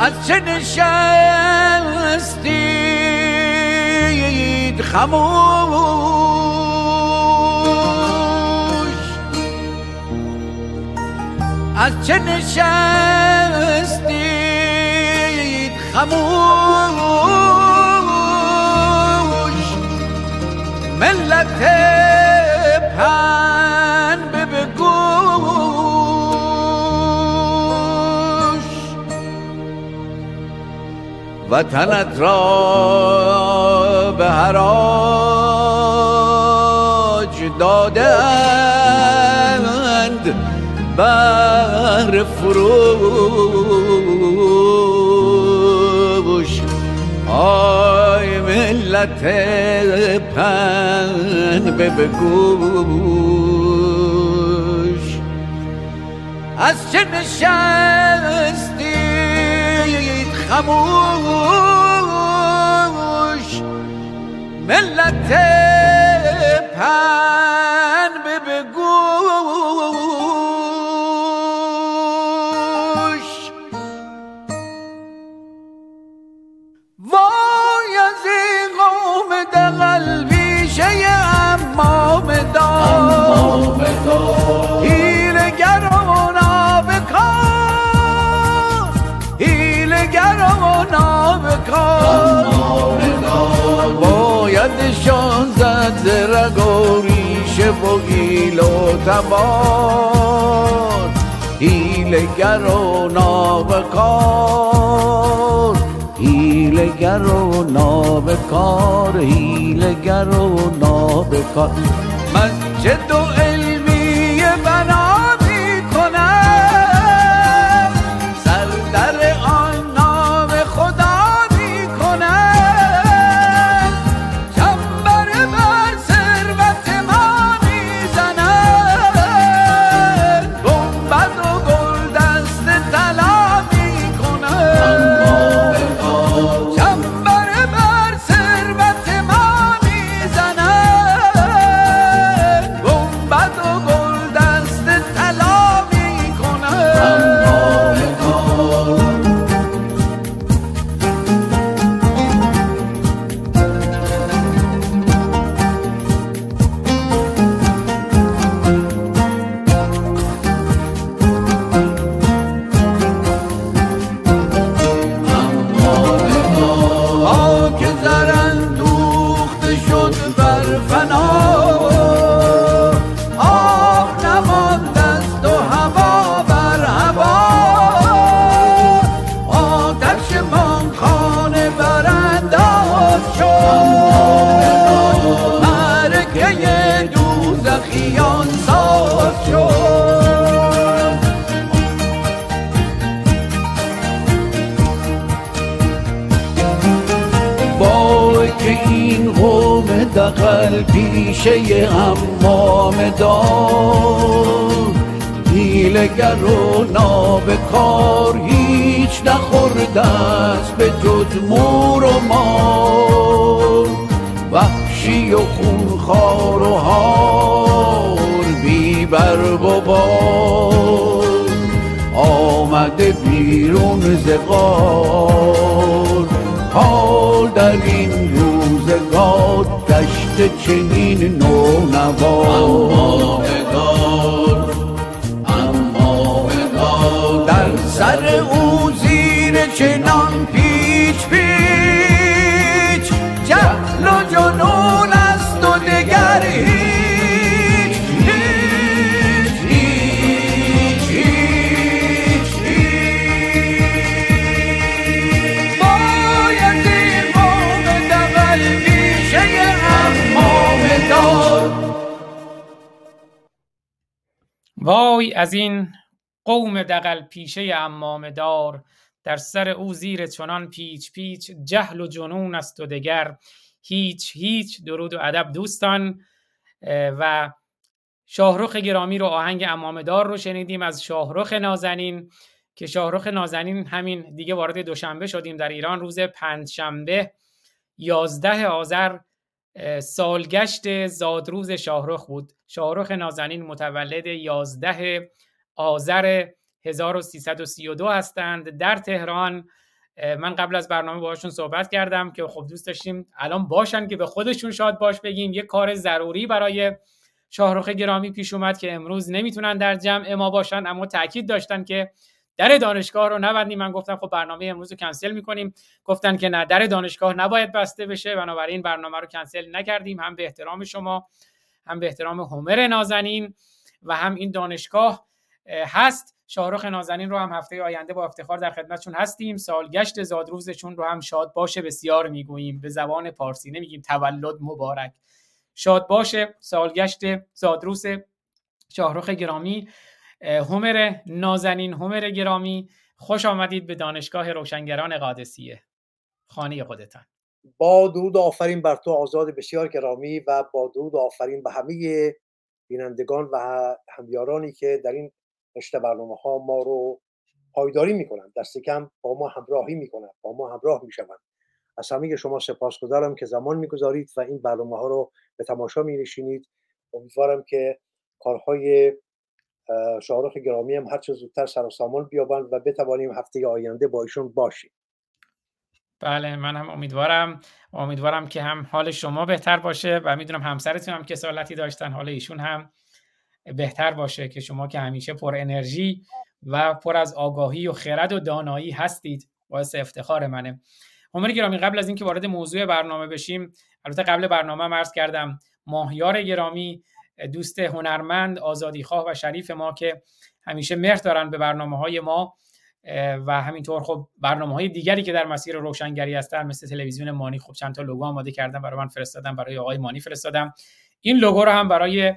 از چه نشستید خموش از چه نشستید خموش ملت پن وطنت را به حراج دادند بر فروش. آی ملت پن به بگوش از چه نشستید خموش ملت پن به بگوش رگ و ریشه و گیل و تبار هیلگر و نابکار هیلگر و نابکار هیلگر و نابکار مسجد و دار. هیلگر و نابکار هیچ نخورده است به جز مور و مار. وحشی و خونخوار و هار بی برگ و بار. آمده بیرون ز غار. حال در این روزگار چنین نو نوار در سر او زیر چنان پیچ پیچ جهل و جنون است و دگر وای از این قوم دقل پیشه امام دار در سر او زیر چنان پیچ پیچ جهل و جنون است و دگر. هیچ هیچ درود و ادب دوستان و شاهرخ گرامی رو آهنگ امام دار رو شنیدیم از شاهرخ نازنین که شاهرخ نازنین همین دیگه وارد دوشنبه شدیم در ایران روز پنجشنبه 11 آذر سالگشت زادروز شاهرخ بود. شاهرخ نازنین متولد 11 آذر 1332 هستند. در تهران من قبل از برنامه باهاشون صحبت کردم که خب دوست داشتیم الان باشن که به خودشون شاد باش بگیم. یه کار ضروری برای شاهرخ گرامی پیش اومد که امروز نمی‌تونن در جمع ما باشن اما تاکید داشتن که در دانشگاه رو نبندیم من گفتم خب برنامه امروز رو کنسل می‌کنیم. گفتن که نه در دانشگاه نباید بسته بشه. بنابراین برنامه رو کنسل نکردیم. هم به احترام شما هم به احترام همر نازنین و هم این دانشگاه هست. شاهرخ نازنین رو هم هفته آینده با افتخار در خدمتشون هستیم. سالگشت زادروزشون رو هم شاد باشه. بسیار می‌گوییم. به زبان پارسی نمیگیم. تولد مبارک. شاد باشه. سالگشت زادروز شاهرخ گرامی. همر نازنین همر گرامی خوش آمدید به دانشگاه روشنگران قادسیه. خانه خودتان. با درود آفرین بر تو آزاد بسیار گرامی و با درود آفرین به همه بینندگان و همیارانی که در این رشته برنامه ها ما رو پایداری می‌کنن دست کم با ما همراهی می‌کنن با ما همراه می‌شوند. از همه شما سپاسگزارم که زمان می‌گذارید و این برنامه ها رو به تماشا می امیدوارم که کارهای شاهرخ گرامی هم هر زودتر سر و سامان بیابند و بتوانیم هفته آینده با ایشون باشیم. بله هم امیدوارم. امیدوارم که هم حال شما بهتر باشه و می‌دونم همسرتون هم کسالتی داشتن حال ایشون هم بهتر باشه که شما که همیشه پر انرژی و پر از آگاهی و خرد و دانایی هستید باعث افتخار منه. عمر گرامی قبل از اینکه وارد موضوع برنامه بشیم البته قبل برنامه مرز کردم ماهیار گرامی دوست هنرمند آزادیخواه و شریف ما که همیشه مهر دارن به برنامه های ما و همینطور خب برنامه های دیگری که در مسیر روشنگری هستن مثل تلویزیون مانی خب چند تا لوگو آماده کردم برای من فرستادم برای آقای مانی فرستادم. این لوگو رو هم برای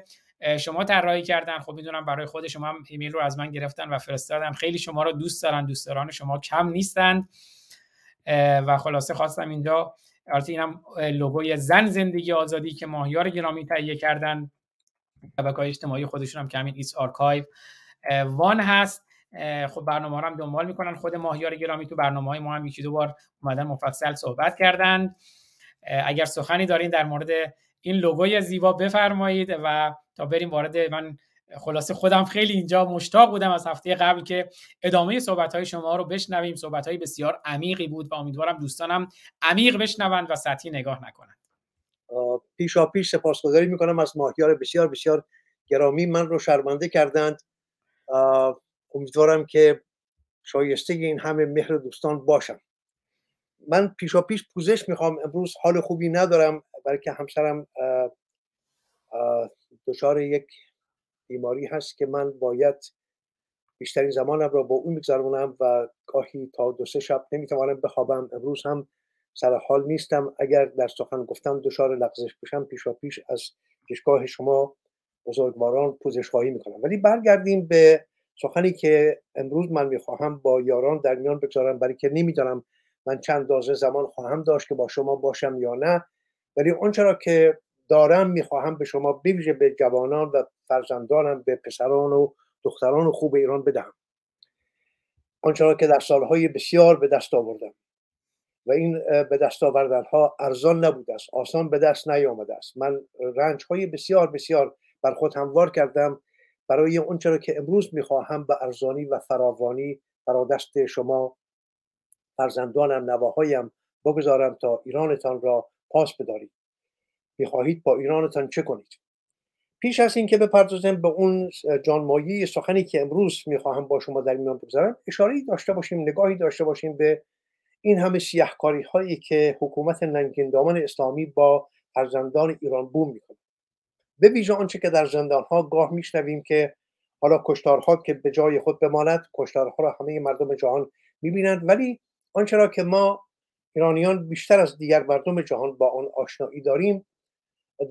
شما طراحی کردن. خب می‌دونم برای خود شما هم ایمیل رو از من گرفتن و فرستادم. خیلی شما رو دوست دارن. دوستداران شما کم نیستند و خلاصه خواستم اینجا البته اینم لوگوی زن زندگی آزادی که ماهیار گرامی تهیه کردن. شبکه اجتماعی خودشون هم که همین ایس آرکایو وان هست. خب برنامه هم دنبال می‌کنن. خود ماهیار گرامی تو برنامه های ما هم یکی دو بار اومدن مفصل صحبت کردن. اگر سخنی دارین در مورد این لوگوی زیبا بفرمایید و تا بریم وارد من خلاصه خودم خیلی اینجا مشتاق بودم از هفته قبل که ادامه صحبت های شما رو بشنویم. صحبت های بسیار عمیقی بود و امیدوارم دوستانم عمیق بشنوند و سطحی نگاه نکنند. پیشا پیش سپاسگزاری می‌کنم از ماهیار بسیار بسیار گرامی. من رو شرمنده کردند. امیدوارم که شایسته این همه مهر دوستان باشم. من پیشا پیش پوزش می‌خوام. امروز حال خوبی ندارم. برای که همسرم دچار یک بیماری هست که من باید بیشترین زمانم را با اون میگذرونم و گاهی تا دو سه شب نمی‌توانم بخوابم. امروز هم سر حال نیستم. اگر در سخن گفتم دچار لغزش بشم پیشا پیش از پیشگاه شما بزرگواران پوزش خواهی می‌کنم. ولی برگردیم به سخنی که امروز من می‌خواهم با یاران در میان بگذارم برای که نمی‌دانم من چند دازه زمان خواهم داشت که با شما باشم یا نه. ولی آنچه را که دارم می‌خواهم به شما بویژه به جوانان و فرزندانم به پسران و دختران خوب ایران بدهم. آنچه را که در سالهای بسیار به دست آوردم. و این به دست آوردن ها ارزان نبوده است. آسان به دست نیامده است. من رنج های بسیار بسیار بر خود هموار کردم برای اونچه را که امروز می‌خواهم به ارزانی و فراوانی برای دست شما فرزندانم نواهایم بگذارم تا ایرانتان را پاس بدارید. می‌خواهید با ایرانتان چه کنید؟ پیش از اینکه بپردازم به اون جانمایی سخنی که امروز می‌خواهم با شما در میان بگذارم اشاره داشته باشیم نگاهی داشته باشیم به این همه سیاهکاری هایی که حکومت ننگین اسلامی با فرزندان ایران بوم می‌کنه. به ویژه آنچه که در زندان ها گاه میشنویم که حالا کشتارها که به جای خود بماند کشتارها را همه مردم جهان می‌بینند ولی آنچه را که ما ایرانیان بیشتر از دیگر مردم جهان با آن آشنایی داریم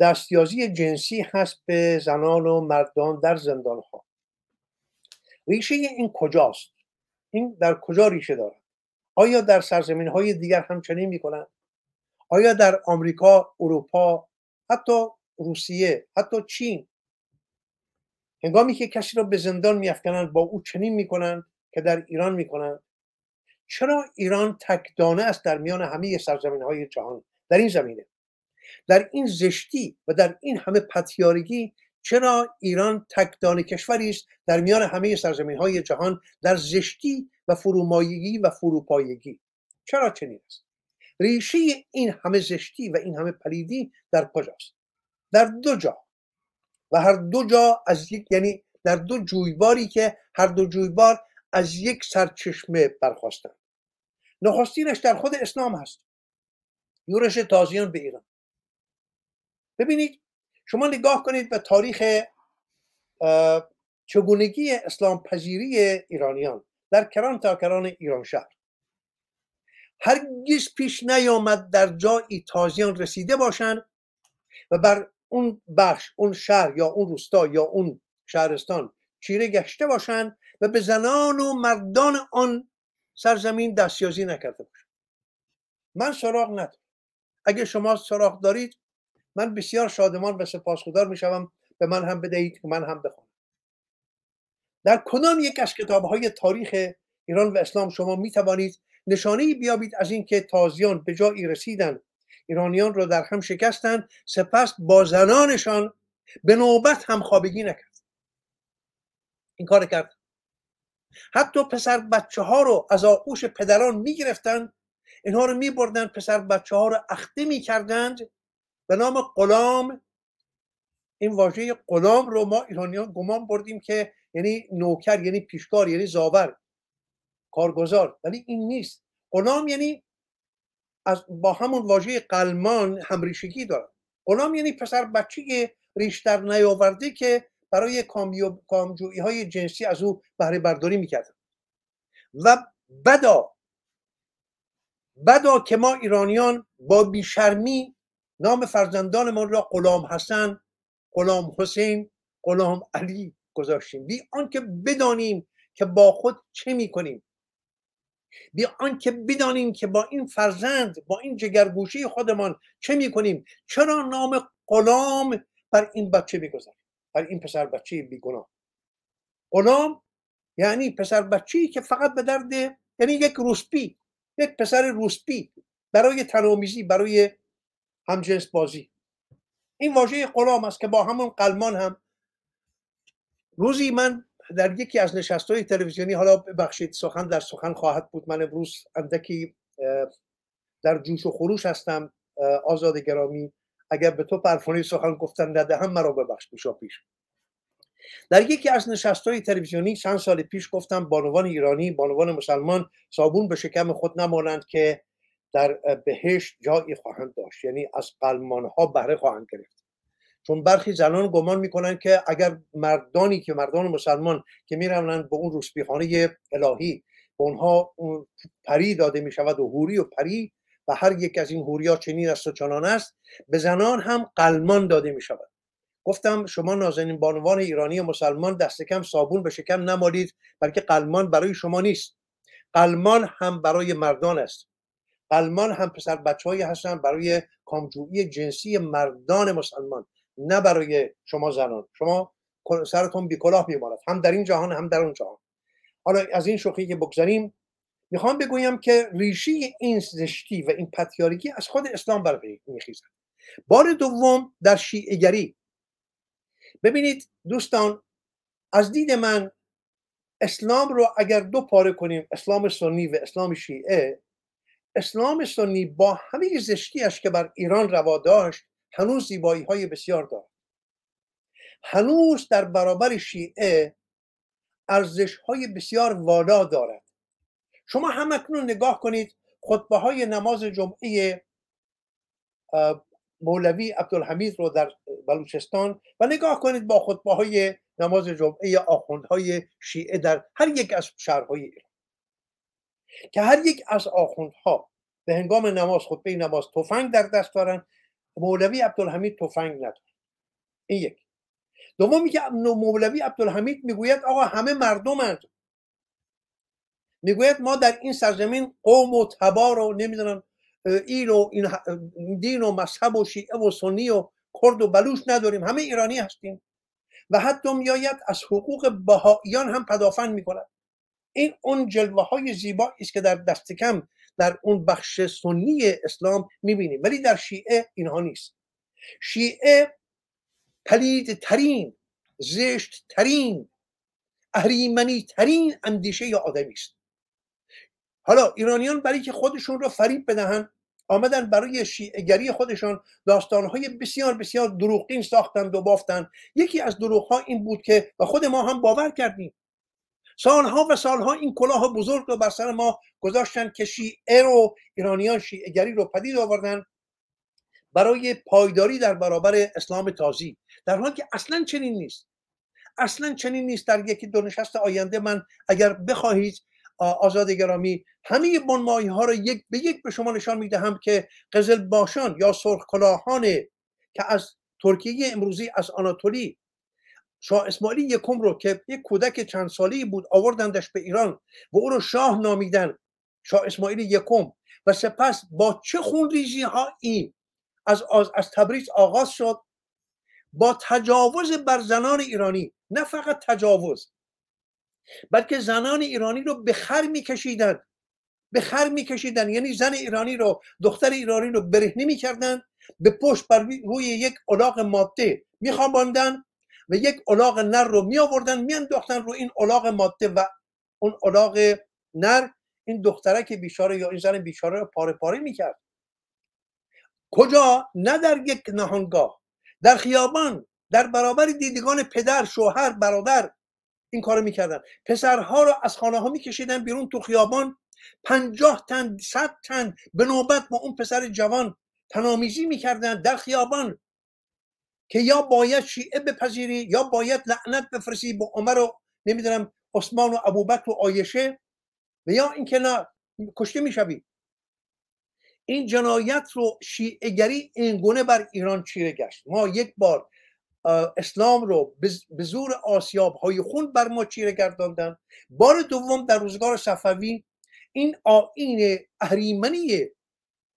دستیازی جنسی هست به زنان و مردان در زندان ها ریشه این کجاست؟ این در کجا ریشه دارد؟ آیا در سرزمین های دیگر همچنین می کنند آیا در آمریکا اروپا حتی روسیه حتی چین؟ هنگامی که کسی را به زندان میافکنند با او چنین می‌کنند که در ایران می‌کنند؟ چرا ایران تکدانه است در میان همه سرزمین های جهان در این زمینه؟ در این زشتی و در این همه پتیارگی چرا ایران تکدان کشوری است در میان همه سرزمین های جهان در زشتی و فرومایگی و فروپایگی؟ چرا چنین است؟ ریشه این همه زشتی و این همه پلیدی در کجاست؟ در دو جا. و هر دو جا از یک یعنی در دو جویباری که هر دو جویبار از یک سرچشمه برخواستند نخستینش در خود اسلام هست. یورش تازیان به ایران. ببینید شما نگاه کنید به تاریخ چگونگی اسلام پذیری ایرانیان در کران تا کران ایران شهر. هرگز پیش نیامد در جایی تازیان رسیده باشند و بر اون بخش اون شهر یا اون روستا یا اون شهرستان چیره گشته باشند و به زنان و مردان آن سرزمین دستیازی نکرده باشند. من سراغ ندارم. اگه شما سراغ دارید من بسیار شادمان و سپاسگزار می‌شوم. به من هم بدهید که من هم بخونم در کدام یک از کتاب های تاریخ ایران و اسلام شما می توانید نشانه بیابید از اینکه تازیان به جایی رسیدن ایرانیان را در هم شکستند. سپس با زنانشان به نوبت هم خوابگی نکرد. این کار کرد. حتی پسر بچه ها رو از آغوش پدران می گرفتن اینها رو می بردن پسر بچه ها رو اخته می کردند به نام غلام. این واژه غلام رو ما ایرانیان گمان بردیم که یعنی نوکر یعنی پیشکار یعنی زاور کارگزار. ولی این نیست. غلام یعنی از با همون واژه قلمان همریشگی داره غلام یعنی پسر بچه ریشتر نیاورده که برای کامجویی های جنسی از او بهره برداری می‌کردن و بدا بدا که ما ایرانیان با بیشرمی نام فرزندانمان را غلام حسن غلام حسین غلام علی گذاشتیم. بی آنکه بدانیم که با خود چه می‌کنیم. بی آنکه بدانیم که با این فرزند با این جگرگوشی خودمان چه می‌کنیم. چرا نام غلام بر این بچه می‌گذاریم؟ بر این پسر بچه بیگناه. غلام یعنی پسر بچه که فقط به درد یعنی یک روسپی یک پسر روسپی برای تنامیزی برای همجنس بازی. این واژه غلام است که با همون قلمان هم. روزی من در یکی از نشست های تلویزیونی حالا ببخشید سخن در سخن خواهد بود. من امروز اندکی در جوش و خروش هستم آزاد گرامی. اگر به تو پرفونی سخن گفتن ندهم مرا ببخش پیشا پیش. در یکی از نشست های تلویزیونی چند سال پیش گفتم بانوان ایرانی بانوان مسلمان صابون به شکم خود نمانند که در بهشت جایی خواهند داشت. یعنی از قلمان ها بهره خواهند گرفت. چون برخی زنان گمان می‌کنند که اگر مردانی که مردان مسلمان که می‌روند به اون روسبیخانه الهی به اونها پری داده می شود و هوری و پری و هر یک از این هوریا چنین است و چنان است به زنان هم قلمان داده می شود گفتم شما نازنین بانوان ایرانی مسلمان دست کم صابون به شکم نمالید بلکه قلمان برای شما نیست. قلمان هم برای مردان است. قلمان هم پسر بچه هستن برای کامجویی جنسی مردان مسلمان نه برای شما زنان. شما سرتون بی کلاه میماند هم در این جهان هم در اون جهان. حالا از این شوخی که بگذاریم می‌خوام بگویم که ریشی این زشتی و این پتیارگی از خود اسلام برمیخیزد بار دوم در شیعگری ببینید دوستان از دید من اسلام رو اگر دو پاره کنیم اسلام سنی و اسلام شیعه اسلام سنی با همه زشتیش که بر ایران روا داشت هنوز زیبایی های بسیار دارد. هنوز در برابر شیعه ارزش های بسیار والا دارد. شما هم اکنون نگاه کنید خطبه های نماز جمعه مولوی عبدالحمید رو در بلوچستان و نگاه کنید با خطبه های نماز جمعه آخوندهای شیعه در هر یک از شهرهای ایران. که هر یک از آخوندها به هنگام نماز خطبه نماز تفنگ در دست دارن. مولوی عبدالحمید تفنگ نداره. این یک. دومی که مولوی عبدالحمید می‌گوید آقا همه مردمند. می‌گوید ما در این سرزمین قوم و تبار و نمی‌دونم ایل و این دین و مذهب و شیعه و سنی و کرد و بلوش نداریم. همه ایرانی هستیم. و حتی میآید از حقوق بهاییان هم پدافند می‌کند این اون جلوه های زیبایی است که در دست کم در اون بخش سنی اسلام می‌بینیم ولی در شیعه اینها نیست. شیعه پلید ترین زشت ترین اهریمنی ترین اندیشه آدمی است. حالا ایرانیان برای که خودشون رو فریب بدهند آمدن برای شیعگری خودشان داستانهای بسیار بسیار دروغین ساختند و بافتند. یکی از دروغها این بود که و خود ما هم باور کردیم. سالها و سالها این کلاه بزرگ رو بر سر ما گذاشتن که شیعه رو ایرانیان شیعگری رو پدید آوردن برای پایداری در برابر اسلام تازی در حالی که اصلا چنین نیست. اصلا چنین نیست در یکی دو نشست آینده من اگر بخواهید آزاد گرامی همه بنمایی ها رو یک به یک به شما نشان می‌دهم که قزل باشان یا سرخ کلاهان که از ترکیه امروزی از آناتولی شاه اسماعیلی یکم رو که یک کودک چند سالی بود آوردندش به ایران و او رو شاه نامیدن. شاه اسماعیلی یکم. و سپس با چه خونریزی ها این؟ از, از, از تبریز آغاز شد. با تجاوز بر زنان ایرانی. نه فقط تجاوز. بلکه زنان ایرانی رو به خر میکشیدن. به خر میکشیدن. یعنی زن ایرانی رو دختر ایرانی رو برهنه می‌کردن. به پشت بر روی یک الاغ ماده میخواباندن. و یک الاغ نر رو می آوردن میانداختن رو این الاغ ماده و اون الاغ نر این دخترک بیچاره یا این زن بیچاره رو پاره پاره می‌کرد کجا؟ نه در یک نهانگاه. در خیابان در برابر دیدگان پدر شوهر برادر این کارو می‌کردن پسرها رو از خانه ها میکشیدن بیرون تو خیابان. پنجاه تن صد تن به نوبت با اون پسر جوان تنامیزی می‌کردن در خیابان. که یا باید شیعه بپذیری یا باید لعنت بفرستی به عمر و نمی‌دونم عثمان و ابوبکر و آیشه و یا اینکه نه کشته می‌شوی. این جنایت رو شیعهگری اینگونه بر ایران چیره گشت. ما یک بار اسلام رو به زور آسیاب های خون بر ما چیره گرداندن. بار دوم در روزگار صفوی این آین اهریمنی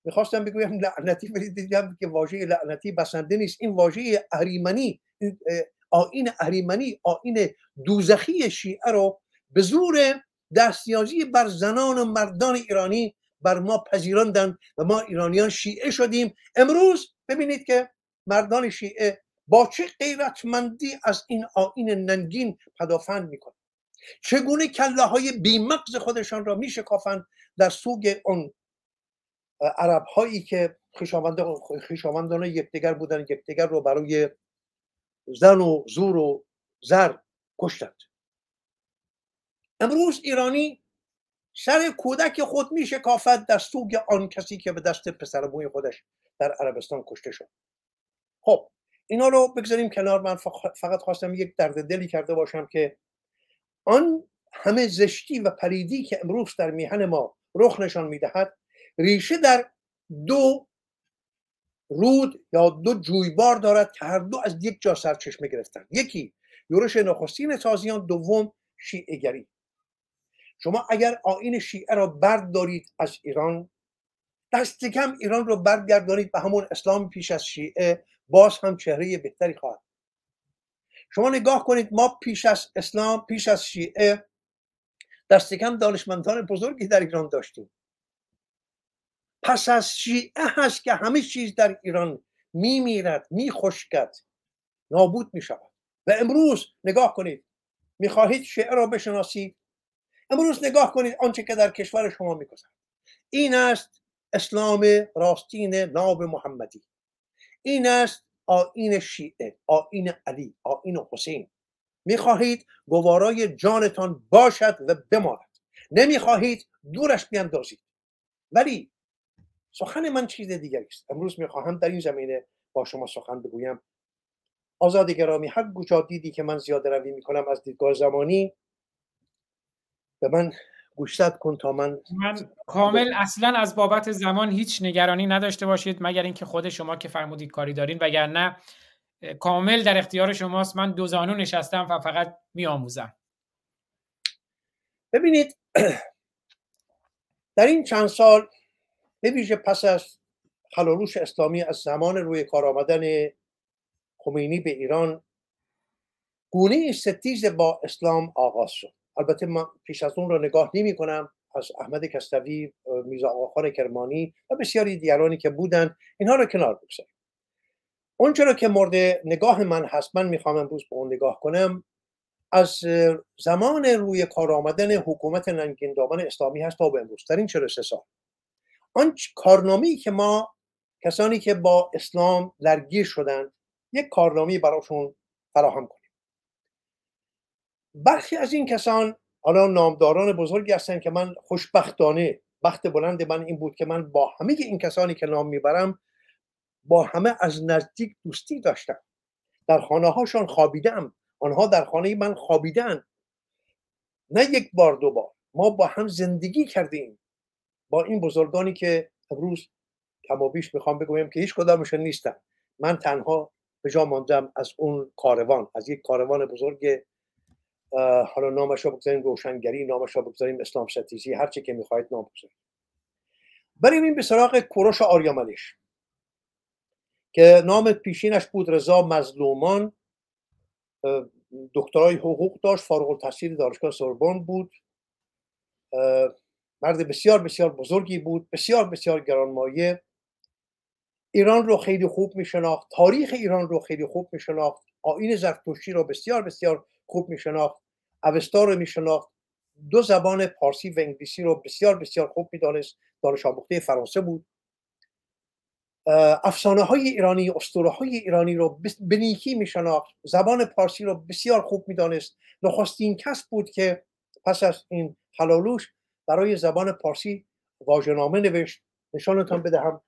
می‌خواستم بگویم لعنتی ولی دیدم که واژه لعنتی بسنده نیست. این واژه اهریمنی آین اهریمنی آین دوزخی شیعه رو به زور دستیازی بر زنان و مردان ایرانی بر ما پذیراندن و ما ایرانیان شیعه شدیم. امروز ببینید که مردان شیعه با چه غیرتمندی از این آین ننگین پدافند می‌کنن. چگونه کله های بیمغز خودشان را میشکافند در سوگ اون عرب هایی که خیشاوندان یکدیگر بودن یکدیگر رو برای زن و زور و زر کشتند. امروز ایرانی سر کودک خود می شکافت در سوگ آن کسی که به دست پسر موی خودش در عربستان کشته شد. خب اینا رو بگذاریم کنار. من فقط خواستم یک درد دلی کرده باشم که آن همه زشتی و پریدی که امروز در میهن ما رخ نشان می‌دهد ریشه در دو رود یا دو جویبار دارد که هر دو از یک جا سرچشمه گرفتن یکی یورش نخستین تازیان دوم شیعه شما اگر آین شیعه را بردارید از ایران دست کم ایران رو برگردانید به همون اسلام پیش از شیعه باز هم چهره بهتری خواهد. شما نگاه کنید ما پیش از اسلام پیش از شیعه دست کم دانشمندان بزرگی در ایران داشتیم. پس از شیعه هست که همه چیز در ایران میمیرد میخشکد نابود می‌شود. و امروز نگاه کنید می‌خواهید شیعه را بشناسید. امروز نگاه کنید آنچه که در کشور شما میگذرد. این است اسلام راستین ناب محمدی. این است آین شیعه آین علی آین حسین. می‌خواهید گوارای جانتان باشد و بماند. نمی‌خواهید دورش بیاندازید ولی سخن من چیز دیگری است. امروز می‌خواهم در این زمینه با شما سخن بگویم. آزاد گرامی هر گوشا دیدی که من زیاده روی می‌کنم از دیدگاه زمانی به من گوشت کن تا من من کامل اصلا از بابت زمان هیچ نگرانی نداشته باشید مگر اینکه خود شما که فرمودید کاری دارین وگرنه کامل در اختیار شماست. من دو زانو نشستم و فقط میآموزم. ببینید در این چند سال به ویژه پس از خلاروش اسلامی از زمان روی کار آمدن خمینی به ایران گونه ستیز با اسلام آغاز شد. البته من پیش از اون رو نگاه نمی کنم از احمد کستوی میزا آقاخان کرمانی و بسیاری دیگرانی که بودند اینها رو کنار بگذاریم. اون که مورد نگاه من هست من می‌خوام امروز به اون نگاه کنم از زمان روی کار آمدن حکومت ننگین دامن اسلامی هست تا به امروز. در این 43 سال. آن کارنامه‌ای که ما کسانی که با اسلام درگیر شدند یک کارنامه براشون فراهم کنیم. برخی از این کسان حالا نامداران بزرگی هستند که من خوشبختانه بخت بلند من این بود که من با همه این کسانی که نام می‌برم با همه از نزدیک دوستی داشتم. در خانه هاشان خوابیدم. آنها در خانه من خوابیدن. نه یک بار دو بار. ما با هم زندگی کردیم. این بزرگانی که امروز کم بیش می‌خوام بگویم که هیچ کدامشون نیستن. من تنها به جا ماندم از اون کاروان از یک کاروان بزرگ حالا نامش رو بگذاریم روشنگری نامش رو بگذاریم اسلام ستیزی هر چی که می‌خواهید نام بگذاریم بریم این به سراغ کوروش آریامنش که نام پیشینش بود رضا مظلومان. دکترای حقوق داشت فارغ التحصیل دانشگاه سوربن بود. مرد بسیار بسیار بزرگی بود بسیار بسیار گرانمایه. ایران رو خیلی خوب می شناخت تاریخ ایران رو خیلی خوب می شناخت آین زرتشتی رو بسیار بسیار خوب می شناخت اوستا رو می شناخت دو زبان پارسی و انگلیسی رو بسیار بسیار خوب می دانست دانش آموخته فرانسه بود. افسانه های ایرانی اسطوره های ایرانی رو به نیکی می شناخت زبان پارسی رو بسیار خوب می دانست نخستین کس بود که پس از این حلالوش برای زبان پارسی واژه‌نامه نوشت. نشانتان بدهم.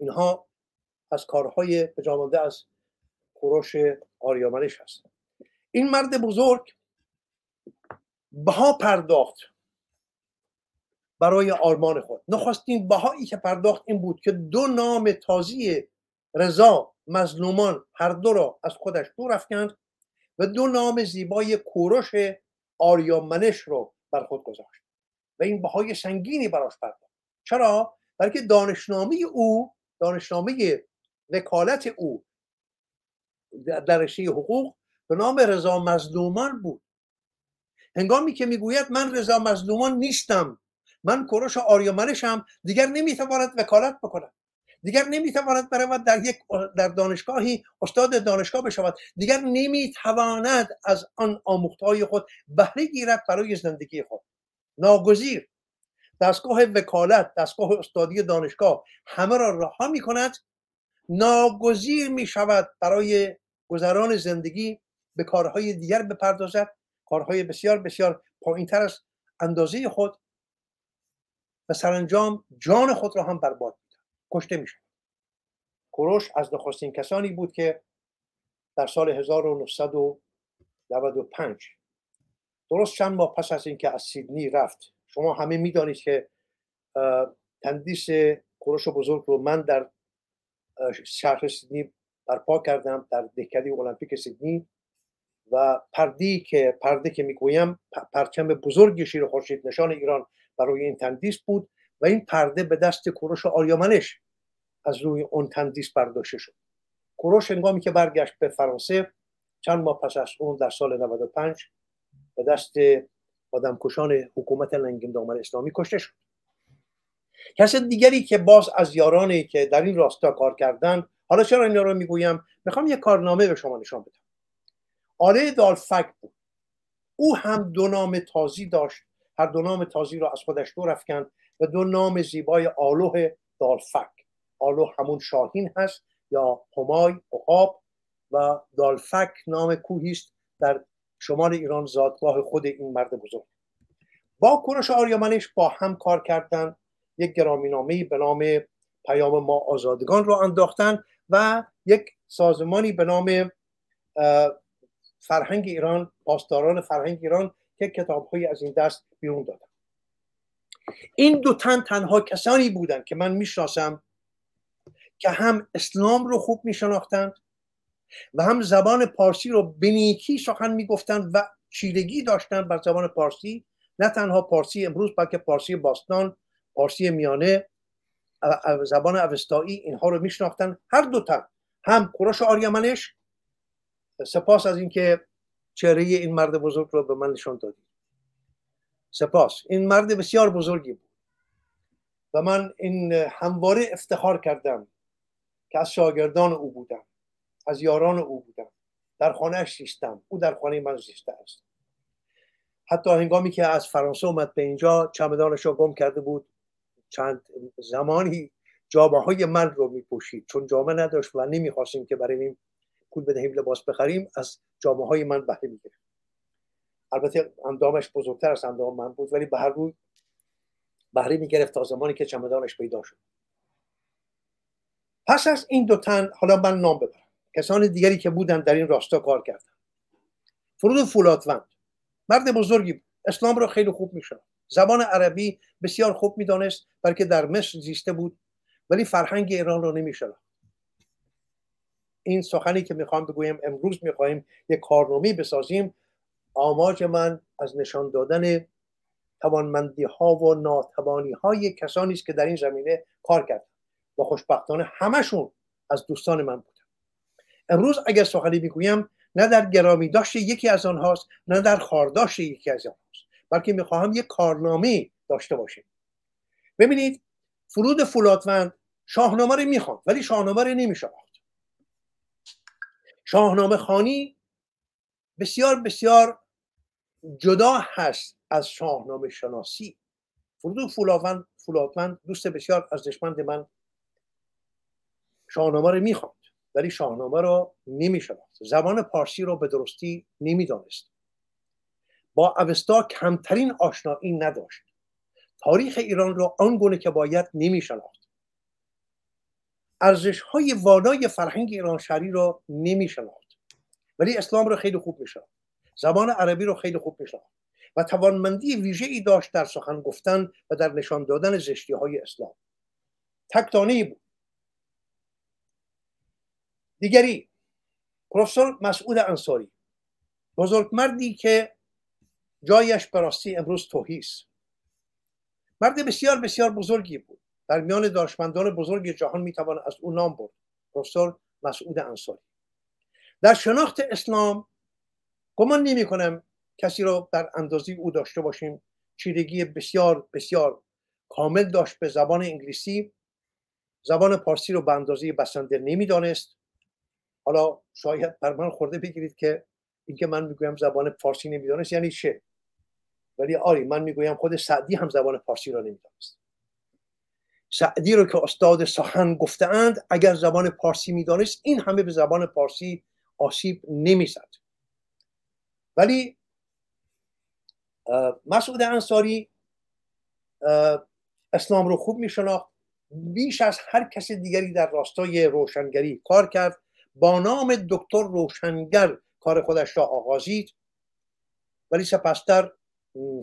اینها از کارهای بجامانده از کوروش آریامنش هست این مرد بزرگ بها پرداخت برای آرمان خود. نخستین بهایی که پرداخت این بود که دو نام تازی رضا مظلومان هر دو را از خودش دور افکند و دو نام زیبای کوروش آریامنش رو بر خود گذاشت و این بهای سنگینی براش پرداخت. چرا؟ بلکه دانشنامه او دانشنامه وکالت او در رشته حقوق به نام رضا مظلومان بود. هنگامی که می‌گوید من رضا مظلومان نیستم من کوروش آریامنشم دیگر نمی‌تواند وکالت بکند. دیگر نمی‌تواند برود در یک در دانشگاهی استاد دانشگاه بشود. دیگر نمی‌تواند از آن آموختهای خود بهره گیرد برای زندگی خود. ناگزیر دستگاه وکالت دستگاه استادی دانشگاه همه را رها می کند ناگزیر می شود برای گذران زندگی به کارهای دیگر بپردازد. کارهای بسیار بسیار پایین تر از اندازه خود و سرانجام جان خود را هم برباد کشته می شود کوروش از نخستین کسانی بود که در سال 1995 درست چند ماه پس از اینکه از سیدنی رفت شما همه می‌دانید که تندیس کوروش بزرگ رو من در شهر سیدنی برپا کردم در دهکده المپیک سیدنی و پردی که پرده که می‌گویم پرچم بزرگی شیر خورشید نشان ایران برای این تندیس بود. و این پرده به دست کوروش آریامنش از روی اون تندیس برداشته شد. کوروش هنگامی که برگشت به فرانسه چند ماه پس از اون در سال 95 به دست کشان حکومت لنگین دامن اسلامی کشته شد. کس دیگری که باز از یارانی که در این راستا کار کردن حالا چرا این رو می‌گویم؟ می‌خوام یک کارنامه به شما نشان بدم. آله دالفک بود. او هم دو نام تازی داشت. هر دو نام تازی را از خودش دور افکند. و دو نام زیبای آلوه دالفک. آلوه همون شاهین هست یا همای عقاب و دالفک نام کوهی است در شمال ایران زادگاه خود این مرد بزرگ. با کوروش آریامنش با هم کار کردن. یک گرامینامه به نام پیام ما آزادگان را انداختن و یک سازمانی به نام فرهنگ ایران پاسداران فرهنگ ایران که کتاب از این دست بیرون دادن. این دو تن تنها کسانی بودند که من می‌شناسم که هم اسلام رو خوب میشناختند و هم زبان پارسی رو به نیکی سخن می‌گفتند و چیرگی داشتند بر زبان پارسی نه تنها پارسی امروز بلکه پارسی باستان پارسی میانه زبان اوستایی اینها رو میشناختن هر دو تن هم کوروش آریامنش سپاس از اینکه چهره این مرد بزرگ رو به من نشان دادی سپاس. این مرد بسیار بزرگی بود. و من این همواره افتخار کردم که از شاگردان او بودم از یاران او بودم. در خانهش زیستم. او در خانه من زیسته است. حتی هنگامی که از فرانسه اومد به اینجا چمدانش رو گم کرده بود. چند زمانی جامعه های من رو میپوشید. چون جامعه نداشت و نمی‌خواستیم که برای این پول بدهیم لباس بخریم از جامعه های من بهره می‌گرفت البته اندامش بزرگتر از اندام من بود ولی به هر روی بهره می‌گرفت تا زمانی که چمدانش پیدا شد. پس از این دو تن حالا من نام ببرم. کسان دیگری که بودن در این راستا کار کردن. فرود فولادوند. مرد بزرگی بود. اسلام را خیلی خوب می‌شد زبان عربی بسیار خوب می‌دانست بلکه در مصر زیسته بود ولی فرهنگ ایران را نمیشناخت. این سخنی که می‌خوام بگویم امروز می‌خواهیم یک کارنامه بسازیم. آماج من از نشان دادن توانمندی ها و ناتوانی های کسانی است که در این زمینه کار کرد و خوشبختانه همشون از دوستان من بودن. امروز اگر سخنی می‌گویم نه در گرامی داشت یکی از آنهاست نه در خارداشت یکی از آنهاست بلکه می‌خواهم یک کارنامه داشته باشیم. ببینید فرود فولادوند شاهنامه رو می‌خواند ولی شاهنامه رو نمیشناخت. شاهنامه خانی بسیار بسیار جدا هست از شاهنامه شناسی. فرود فولادوند دوست بسیار ارزشمند من شاهنامه رو می‌خواند ولی شاهنامه رو نمیشناخت. زبان پارسی رو به درستی نمی‌دانست. با اوستا کمترین آشنایی نداشت. تاریخ ایران رو آنگونه که باید نمیشناخت. ارزش های والای فرهنگ ایران شهری رو نمیشناخت. ولی اسلام رو خیلی خوب میشناخت. زبان عربی رو خیلی خوب میشناخت و توانمندی ویژه ای داشت در سخن گفتن و در نشان دادن زشتی های اسلام. تکتانی بود. دیگری پروفسور مسعود انصاری بزرگ مردی که جایش براستی امروز توهیست مرد بسیار بسیار بزرگی بود. در میان دانشمندان بزرگ جهان می‌توان از او نام برد. پروفسور مسعود انصاری. در شناخت اسلام گمان نمی کنم کسی را در اندازی او داشته باشیم. چیرگی بسیار بسیار کامل داشت به زبان انگلیسی. زبان پارسی رو به اندازه بسنده نمی‌دانست حالا شاید بر من خورده بگیرید که اینکه من می‌گویم زبان فارسی نمی‌دانست یعنی چه؟ ولی آری من می‌گویم خود سعدی هم زبان فارسی را نمی‌دانست سعدی رو که استاد سخن گفتهاند اگر زبان پارسی می‌دانست این همه به زبان پارسی آسیب نمی‌زد ولی مسعود انصاری اسلام رو خوب میشناخت. بیش از هر کس دیگری در راستای روشنگری کار کرد. با نام دکتر روشنگر کار خودش را آغازید. ولی سپستر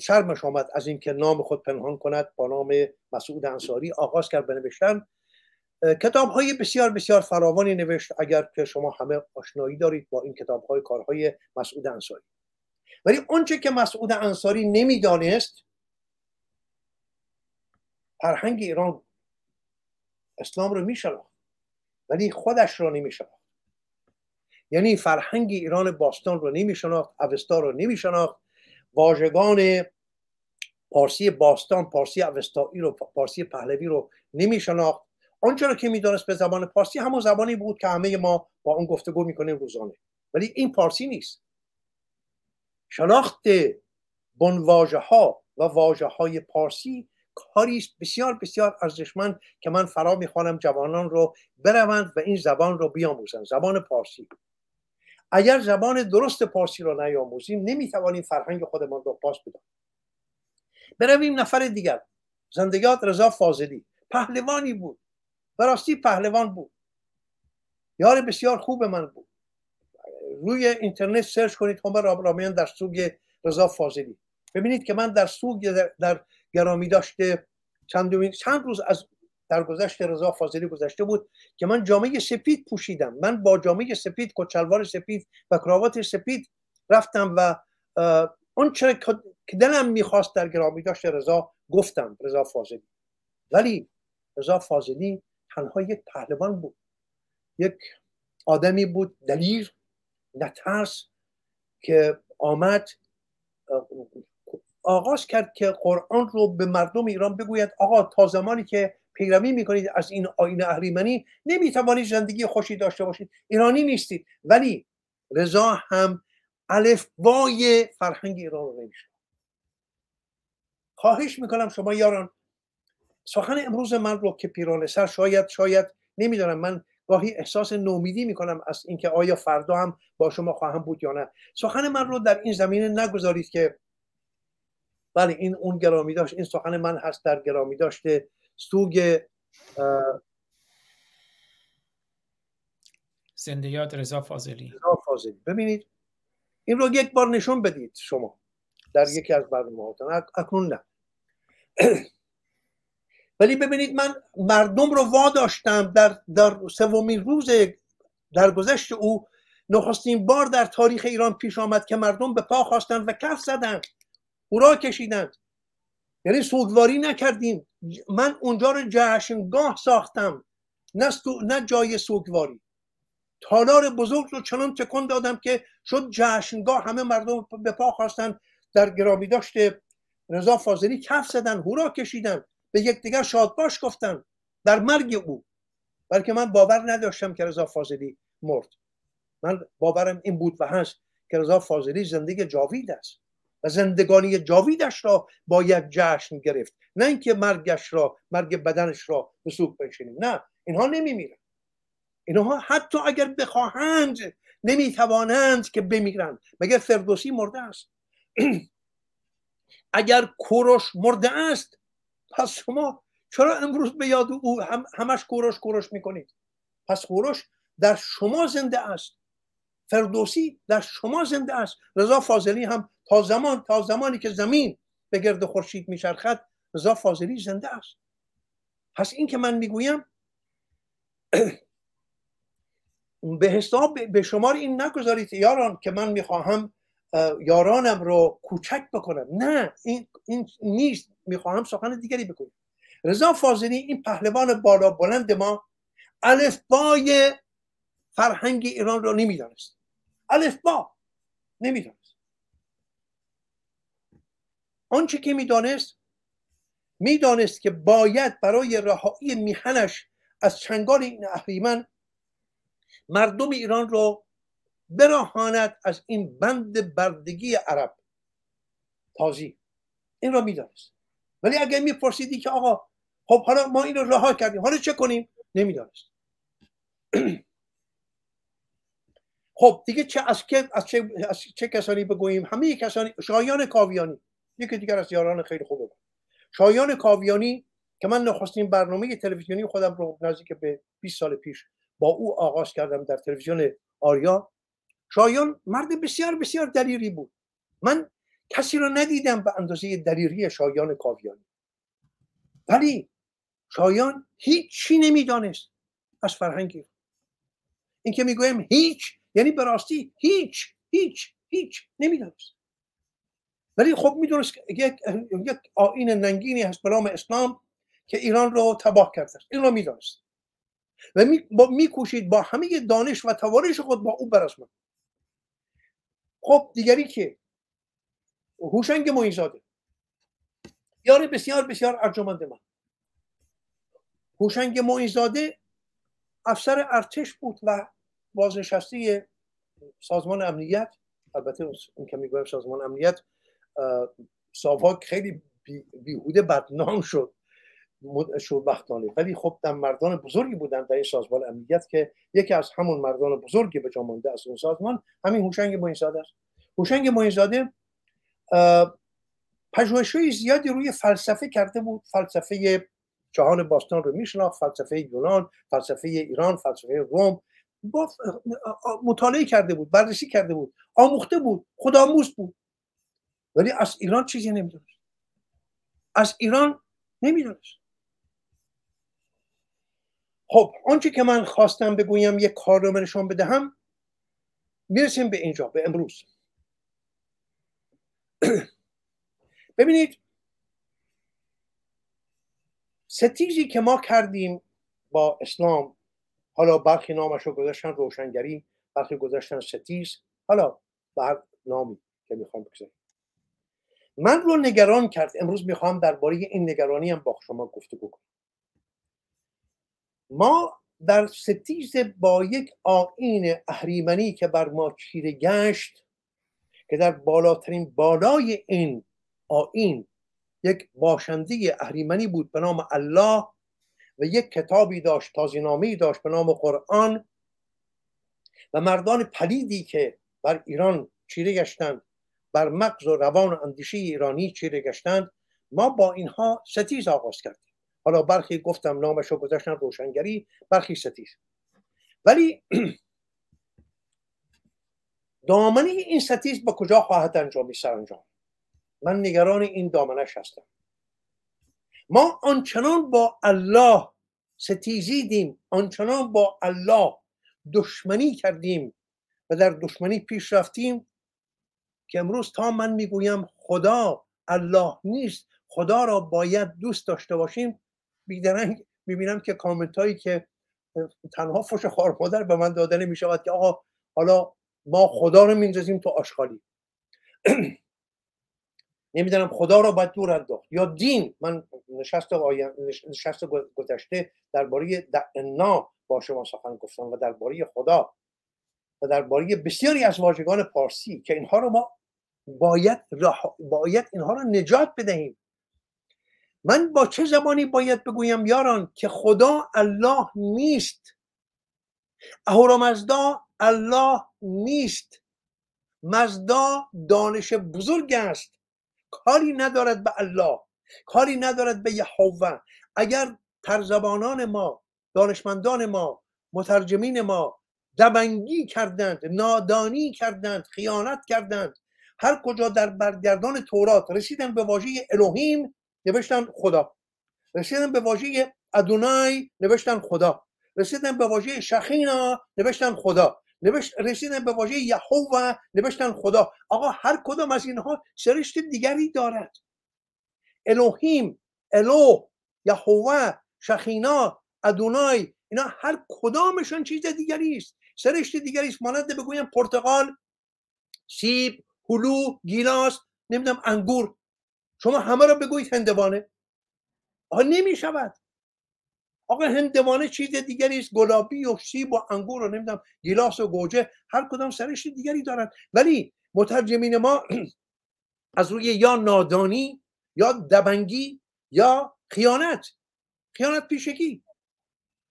شرمش آمد از اینکه نام خود پنهان کند. با نام مسعود انصاری آغاز کرد بنوشتن کتاب های بسیار بسیار فراوانی نوشت. اگر که شما همه آشنایی دارید با این کتاب های کارهای مسعود انصاری. ولی اونچه که مسعود انصاری نمی‌دانست فرهنگ ایران اسلام رو میشناخت ولی خودش رو نمیشناخت. یعنی فرهنگ ایران باستان رو نمیشناخت اوستا رو نمیشناخت واژگان پارسی باستان پارسی اوستایی رو پارسی پهلوی رو نمیشناخت. آنچه که می‌دانست به زبان پارسی همون زبانی بود که همه ما با اون گفتگو می‌کنیم روزانه. ولی این پارسی نیست. شناخت بنواژه ها و واژه های پارسی کاری بسیار بسیار ارزشمند که من فرا می‌خوانم جوانان رو بروند و این زبان رو بیاموزند. زبان پارسی. اگر زبان درست پارسی را نیاموزیم نمی‌توانیم فرهنگ خودمان را پاس بدیم. برویم نفر دیگر. زندگیات رضا فاضلی. پهلوانی بود. براستی پهلوان بود. یار بسیار خوب من بود. روی اینترنت سرچ کنید. همه رابرامیان در سوگ رضا فاضلی. ببینید که من در سوگ در, در گرامی داشته چند, چند روز از در گذشت رضا فاضلی گذشته بود که من جامعه سپید پوشیدم. من با جامعه سپید کچلوار سپید و کراوات سپید رفتم و اون چرا که دلم می‌خواست در گرامی داشت رضا گفتم رضا فاضلی. ولی رضا فاضلی تنها یک پهلوان بود. یک آدمی بود دلیر. نترس که آمد آغاز کرد که قرآن رو به مردم ایران بگوید آقا تا زمانی که پیروی می‌کنید از این آین اهریمنی نمی‌توانید زندگی خوشی داشته باشید. ایرانی نیستید. ولی رضا هم الفبای فرهنگ ایران رو نمیشه خواهش می‌کنم شما یاران سخن امروز من رو که پیرانه سر شاید شاید نمی‌دانم من گاهی احساس نومیدی می‌کنم از اینکه آیا فردا هم با شما خواهم بود یا نه. سخن من رو در این زمینه نگذارید که بله این اون گرامی داشت این سخن من هست در گرامی داشته. سوگ زندگیات رضا فاضلی. رضا فاضلی. ببینید این رو یک بار نشون بدید شما. در یکی از برنامه اکنون نه. ولی ببینید من مردم رو واداشتم در, در سومین روز گذشت او نخستین بار در تاریخ ایران پیش آمد که مردم به پا خواستند و کف زدند را کشیدند. یعنی سوگواری نکردیم. من اونجا رو جشنگاه ساختم نه, نه جای سوگواری. تالار بزرگ رو چنان تکن دادم که شد جشنگاه همه مردم به پا خواستن در گرامی داشته رضا فاضلی کف زدن هورا کشیدن به یکدیگر شادباش گفتن در مرگ او. بلکه من باور نداشتم که رضا فاضلی مرد. من باورم این بود و هست که رضا فاضلی زندگی جاوید است و زندگانی جاویدش را باید جشن گرفت. نه اینکه مرگش را مرگ بدنش را به سوق بنشینیم. نه اینها نمیمیرن. اینها حتی اگر بخواهند نمی‌توانند که بمیرند. مگر فردوسی مرده است؟ اگر کوروش مرده است پس شما چرا امروز به یاد او هم همش کوروش کوروش می‌کنید؟ پس کوروش در شما زنده است. فردوسی در شما زنده است. رضا فاضلی هم تا زمان تا زمانی که زمین به گرد خورشید میچرخد رضا فاضلی زنده است. پس این که من می‌گویم به حساب به شمار این نگذارید یاران که من می‌خواهم یارانم رو کوچک بکنم. نه این, این نیست. می‌خواهم سخن دیگری بکنم رضا فاضلی این پهلوان بالا بلند ما الفبای فرهنگ ایران رو نمی‌دانست. الفبا نمی‌دانست. آنچه که می‌دانست می‌دانست که باید برای رهایی میهنش از چنگال این اهریمن مردم ایران رو براهاند از این بند بردگی عرب. تازی. این را می‌دانست. ولی اگر میپرسیدی که آقا خب حالا ما این رو رها کردیم حالا چه کنیم؟ نمی‌دانست. خب دیگه چه از, که، از, چه, از چه کسانی بگوییم؟ همه کسانی شایان کاویانی. یکی دیگر از یاران خیلی خوبه شایان کاویانی که من نخستین برنامه تلویزیونی خودم رو نزدیک به 20 سال پیش با او آغاز کردم در تلویزیون آریا. شایان مرد بسیار بسیار دلیری بود. من کسی را ندیدم به اندازه دلیری شایان کاویانی. ولی شایان هیچی نمی‌دانست از فرهنگی. این که می‌گویم هیچ یعنی به راستی هیچ هیچ هیچ نمی‌دانست. ولی خب می‌دونست یک یک آین ننگینی هست به نام اسلام که ایران رو تباه کرده است. این رو می‌دانست. و میکوشید با همه دانش و توانش خود با او برسمد خب دیگری که؟ هوشنگ موینزاده یار بسیار بسیار ارجمند من هوشنگ موینزاده افسر ارتش بود و بازنشسته سازمان امنیت البته این که می‌گویم سازمان امنیت ساواک خیلی بیهوده بدنام شد. شوربختانه ولی خب در مردان بزرگی بودن در این سازمان امنیت که یکی از همون مردان بزرگی به جا از اون سازمان همین هوشنگ موینزاده است. هوشنگ موینزاده پژوهش‌های زیادی روی فلسفه کرده بود. فلسفه جهان باستان رو میشناخت فلسفه یونان فلسفه ایران فلسفه روم. مطالعه کرده بود بررسی کرده بود. آموخته بود خودآموز بود. ولی از ایران چیزی نمی‌دونست. از ایران نمی‌دونست. خب آنچه که من خواستم بگویم یک کار رو نشان بدهم. می‌رسیم به اینجا به امروز. ببینید ستیزی که ما کردیم با اسلام حالا برخی نامش رو گذاشتن روشنگری برخی گذاشتن ستیز حالا بر نامی که می‌خوام بگذاریم. من رو نگران کرد. امروز می‌خوام درباره این نگرانی هم با شما گفتگو کنم. ما در ستیز با یک آین اهریمنی که بر ما چیره گشت که در بالاترین بالای این آین یک باشنده اهریمنی بود به نام الله و یک کتابی داشت تازینامه داشت به نام قرآن و مردان پلیدی که بر ایران چیره گشتند بر مغز و روان و اندیشه ایرانی چیره گشتند. ما با اینها ستیز آغاز کردیم. حالا برخی گفتم نامش رو گذاشتن روشنگری برخی ستیز. ولی دامنه این ستیز به کجا خواهد انجامید سرانجام من نگران این دامنش هستم. ما آنچنان با الله ستیزیدیم آنچنان با الله دشمنی کردیم و در دشمنی پیش رفتیم که امروز تا من می‌گویم خدا الله نیست خدا را باید دوست داشته باشیم. بیدرنگ می‌بینم که کامنت هایی که تنها فش خوار مادر به من داده نمی شود که آقا حالا ما خدا رو میندازیم تو آشغالی. نمی‌دونم خدا رو باید دور انداخت. یا دین. من نشست نشست گذشته درباره دعنا با شما سخن گفتم و درباره خدا و درباره بسیاری از واژگان پارسی که اینها رو ما باید باید اینها رو نجات بدهیم. من با چه زبانی باید بگویم یاران که خدا الله نیست؟ اهورامزدا الله نیست. مزدا دانش بزرگ است. کاری ندارد به الله. کاری ندارد به یهوه. اگر ترزبانان ما دانشمندان ما مترجمین ما دبنگی کردند نادانی کردند خیانت کردند هر کجا در برگردان تورات رسیدن به واژه الوهیم نوشتن خدا. رسیدن به واژه ادونای نوشتن خدا. رسیدن به واژه شخینا نوشتن خدا. رسیدن به واژه یهوه نوشتن خدا. آقا هر کدام از اینها سرشت دیگری دارد. الوهیم الو یهوه شخینا ادونای اینا هر کدامشون چیز دیگری است. سرشت دیگری است. مانند بگویم پرتقال سیب هلو گیلاس نمی‌دونم انگور. شما همه رو بگویید هندوانه. آقا نمی شود آقا هندوانه چیز دیگری است گلابی و سیب و انگور و نمی‌دونم گیلاس و گوجه هر کدام سرش دیگری دارند ولی مترجمین ما از روی یا نادانی یا دبنگی یا خیانت. خیانت پیشگی.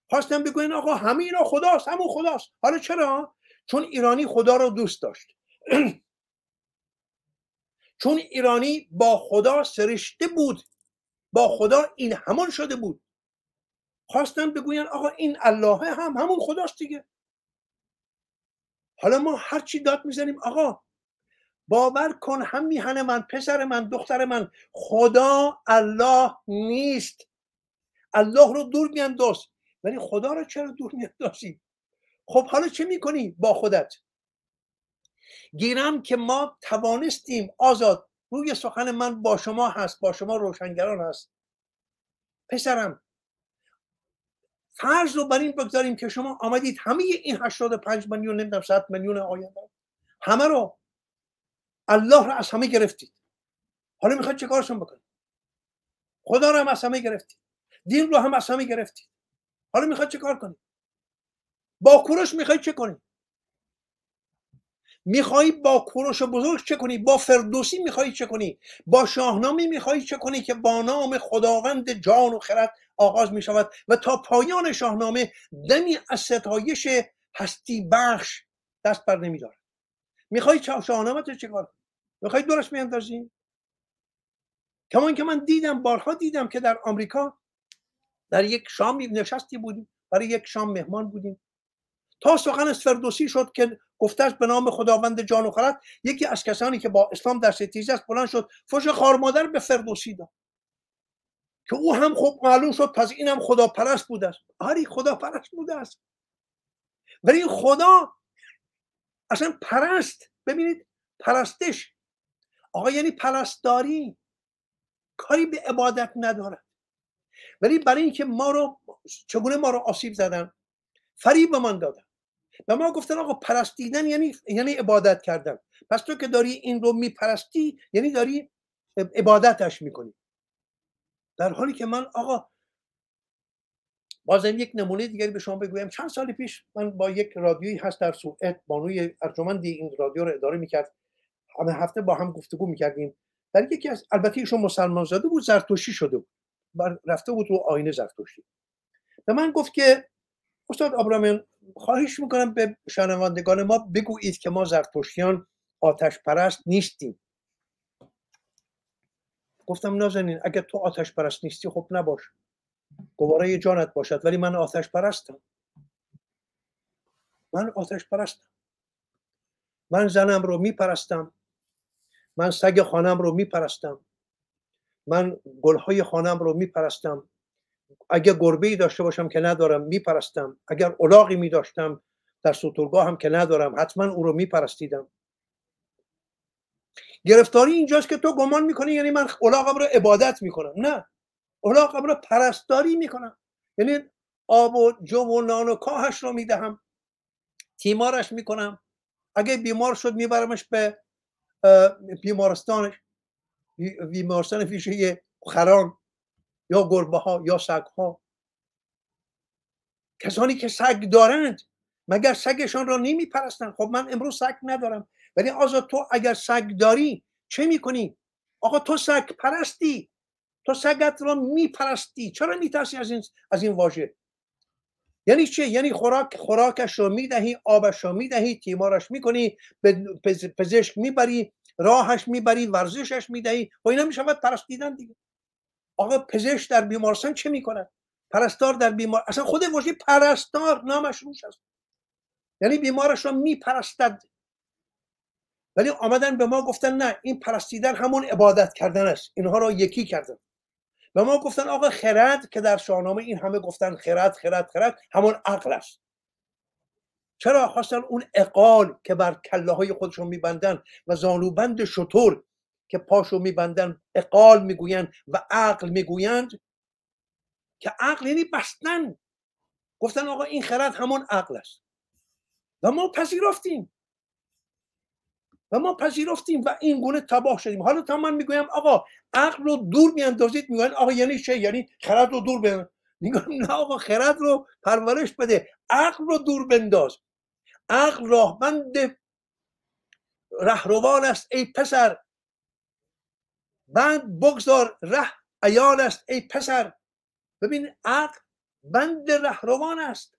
خواستم بگوین آقا همه اینا خداست همون خداست. حالا چرا؟ چون ایرانی خدا رو دوست داشت. چون ایرانی با خدا سرشته بود. با خدا این همان شده بود. خواستن بگوین آقا این الله هم همون خداست دیگه. حالا ما هر چی داد می‌زنیم آقا باور کن هم میهن من پسر من دختر من خدا الله نیست. الله رو دور میانداز. ولی خدا رو چرا دور میاندازی؟ خب حالا چه می‌کنی با خودت؟ گیرم که ما توانستیم آزاد روی سخن من با شما هست با شما روشنگران هست. پسرم فرض رو بر این بگذاریم که شما آمدید همه این 85 میلیون نمی‌دونم 100 میلیون آینده همه رو الله رو از همه گرفتید. حالا می‌خواید چه کارشون بکنید؟ خدا رو هم از همه گرفتید. دین رو هم از همه گرفتید. حالا می‌خواید چه کار کنید؟ با کوروش می‌خواید چه کنید؟ میخوایی با کوروش بزرگ چه کنی؟ با فردوسی میخوایی چه کنی؟ با شاهنامه میخوایی چه کنی که با نام خداوند جان و خرد آغاز می‌شود؟ و تا پایان شاهنامه دمی از ستایش هستی بخش دست بر نمیدارد. می‌خوای شاهنامه تو چه کار می‌خوای درست میاندازی کما که من دیدم بارها دیدم که در آمریکا در یک شام نشستی بودیم برای یک شام مهمان بودیم. تا سخن فردوسی شد که گفتش به نام خداوند جان و خرد یکی از کسانی که با اسلام در ستیزه است بلند شد فش خارمادر به فردوسی داد. که او هم خب معلوم شد پس اینم خدا پرست بوده است. آری خدا پرست بوده است. ولی این خدا اصلا پرست. ببینید پرستش. آقا یعنی پرستداری. کاری به عبادت ندارد. ولی برای اینکه ما رو چگونه ما رو آسیب زدن؟ فریب به من دادن. و ما گفتن آقا پرستیدن یعنی یعنی عبادت کردن. پس تو که داری این رو میپرستی یعنی داری عبادتش می‌کنی. در حالی که من آقا بازم یک نمونه دیگری به شما بگویم. چند سال پیش من با یک رادیویی هست در سوئد بانوی ارجمندی این رادیو رو اداره می‌کرد. همه هفته با هم گفتگو می‌کردیم. در یکی از البته ایشون مسلمان زاده بود زرتشتی شده بود. رفته بود رو آینه زرتشتی. به من گفت که استاد آبرامیان خواهش می‌کنم به شنوندگان ما بگویید که ما زرتشتیان آتش پرست نیستیم. گفتم نازنین اگر تو آتش پرست نیستی خب نباش. گواره جانت باشد ولی من آتش پرستم. من آتش پرستم. من زنم رو میپرستم. من سگ خانم رو میپرستم. من گلهای خانم رو میپرستم. اگر گربه ای داشته باشم که ندارم میپرستم. اگر الاغی می داشتم در سطورگاه هم که ندارم حتما او رو میپرستیدم. گرفتاری اینجاست که تو گمان می‌کنی یعنی من الاغم رو عبادت می‌کنم. نه. الاغم رو پرستاری می‌کنم. یعنی آب و جو و نان و کاهش رو می‌دهم. تیمارش می‌کنم. اگه بیمار شد میبرمش به بیمارستانش. بیمارستان فیشه خران یا گربه ها یا سگ ها کسانی که سگ دارند مگر سگشان را نمی پرستن خب من امروز سگ ندارم. ولی آزاد تو اگر سگ داری چه می‌کنی؟ آقا تو سگ پرستی. تو سگت را میپرستی. چرا میترسی از این از این واژه؟ یعنی چه یعنی خوراک خوراکش رو می‌دهی آبش رو می‌دهی تیمارش می‌کنی پزشک می‌بری راهش می‌بری ورزشش می‌دهی. و اینا می‌شود پرستیدن دیگه. آقا پزشک در بیمارستان چه می‌کنه؟ پرستار در بیمار اصلا خود واژه پرستار نامش روش هست یعنی بیمارش رو میپرستد. ولی آمدن به ما گفتن نه این پرستیدن همون عبادت کردن است. اینها رو یکی کردن. به ما گفتن آقا خرد که در شاهنامه این همه گفتن خرد خرد خرد همون عقل است. چرا؟ خواستن اون اقال که بر کله های خودشون میبندن و زانوبند شطور که پاشو میبندن اقال می‌گویند و عقل می‌گویند. که عقل یعنی بستن. گفتن آقا این خرد همون عقل است. و ما پذیرفتیم. و ما پذیرفتیم و این گونه تباه شدیم. حالا تا من می‌گویم آقا عقل رو دور میاندازید میگن آقا یعنی چه یعنی خرد رو دور بند میگم نه آقا خرد رو پرورش بده. عقل رو دور بنداز. عقل راهبند رهروان است ای پسر. بعد بگذار ره ایال است ای پسر. ببین عقل بند رهروان است.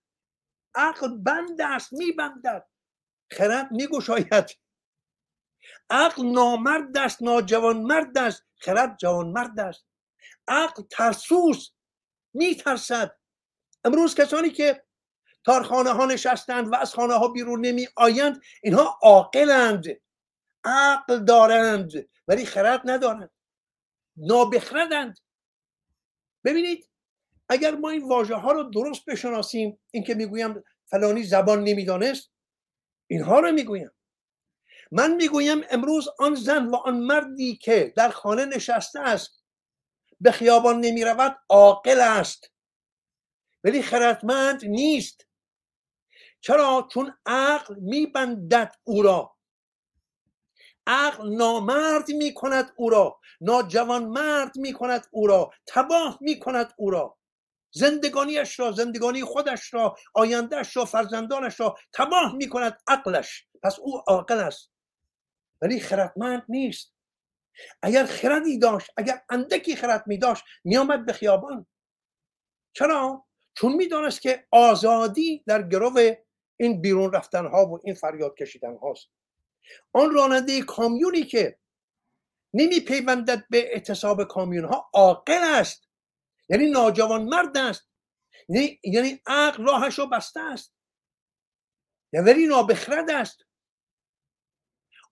عقل بند است میبندد خرد میگشاید عقل نامرد است ناجوان مرد است. خرد جوان مرد است. عقل ترسوس میترسد امروز کسانی که تارخانه ها نشستند و از خانه ها بیرون نمی آیند اینها عاقلند. عقل دارند ولی خرد ندارند. نابخردند. ببینید اگر ما این واژه ها رو درست بشناسیم این که می‌گویم فلانی زبان نمی‌دانست اینها رو می‌گویم. من می‌گویم امروز آن زن و آن مردی که در خانه نشسته است به خیابان نمی رود عاقل است. ولی خردمند نیست. چرا؟ چون عقل میبندد او را. عقل نامرد می کند او را ناجوان مرد می کند او را تباه می کند او را. زندگانیش را زندگانی خودش را آیندهش را فرزندانش را تباه می کند عقلش. پس او عاقل است. ولی خردمند نیست. اگر خردی داشت اگر اندکی خرد می داشت می آمد به خیابان. چرا؟ چون می‌دانست که آزادی در گرو این بیرون رفتن ها و این فریاد کشیدن هاست آن راننده کامیونی که نمی پیوندد به اعتصاب کامیون ها عاقل است. یعنی ناجوان مرد است. یعنی, یعنی عقل راهش رو بسته است. ولی نابخرد است.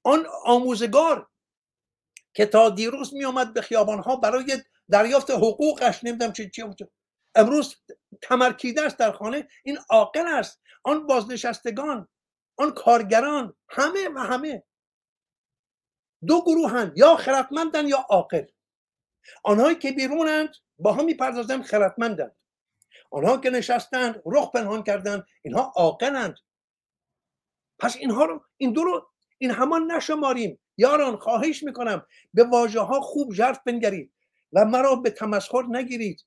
آن آموزگار که تا دیروز می آمد به خیابان ها برای دریافت حقوقش نمی‌دونم چی چی امروز تمرکیده است در خانه این عاقل است. آن بازنشستگان آن کارگران همه و همه. دو گروهند یا خردمندند یا عاقل. آنهایی که بیرونند با هم می‌پردازند خردمندند. آنها که نشستند رخ پنهان کردند اینها عاقلند. پس اینها رو این دو رو این همان نشماریم. یاران خواهش می‌کنم به واژه ها خوب ژرف بنگرید و مرا به تمسخر نگیرید.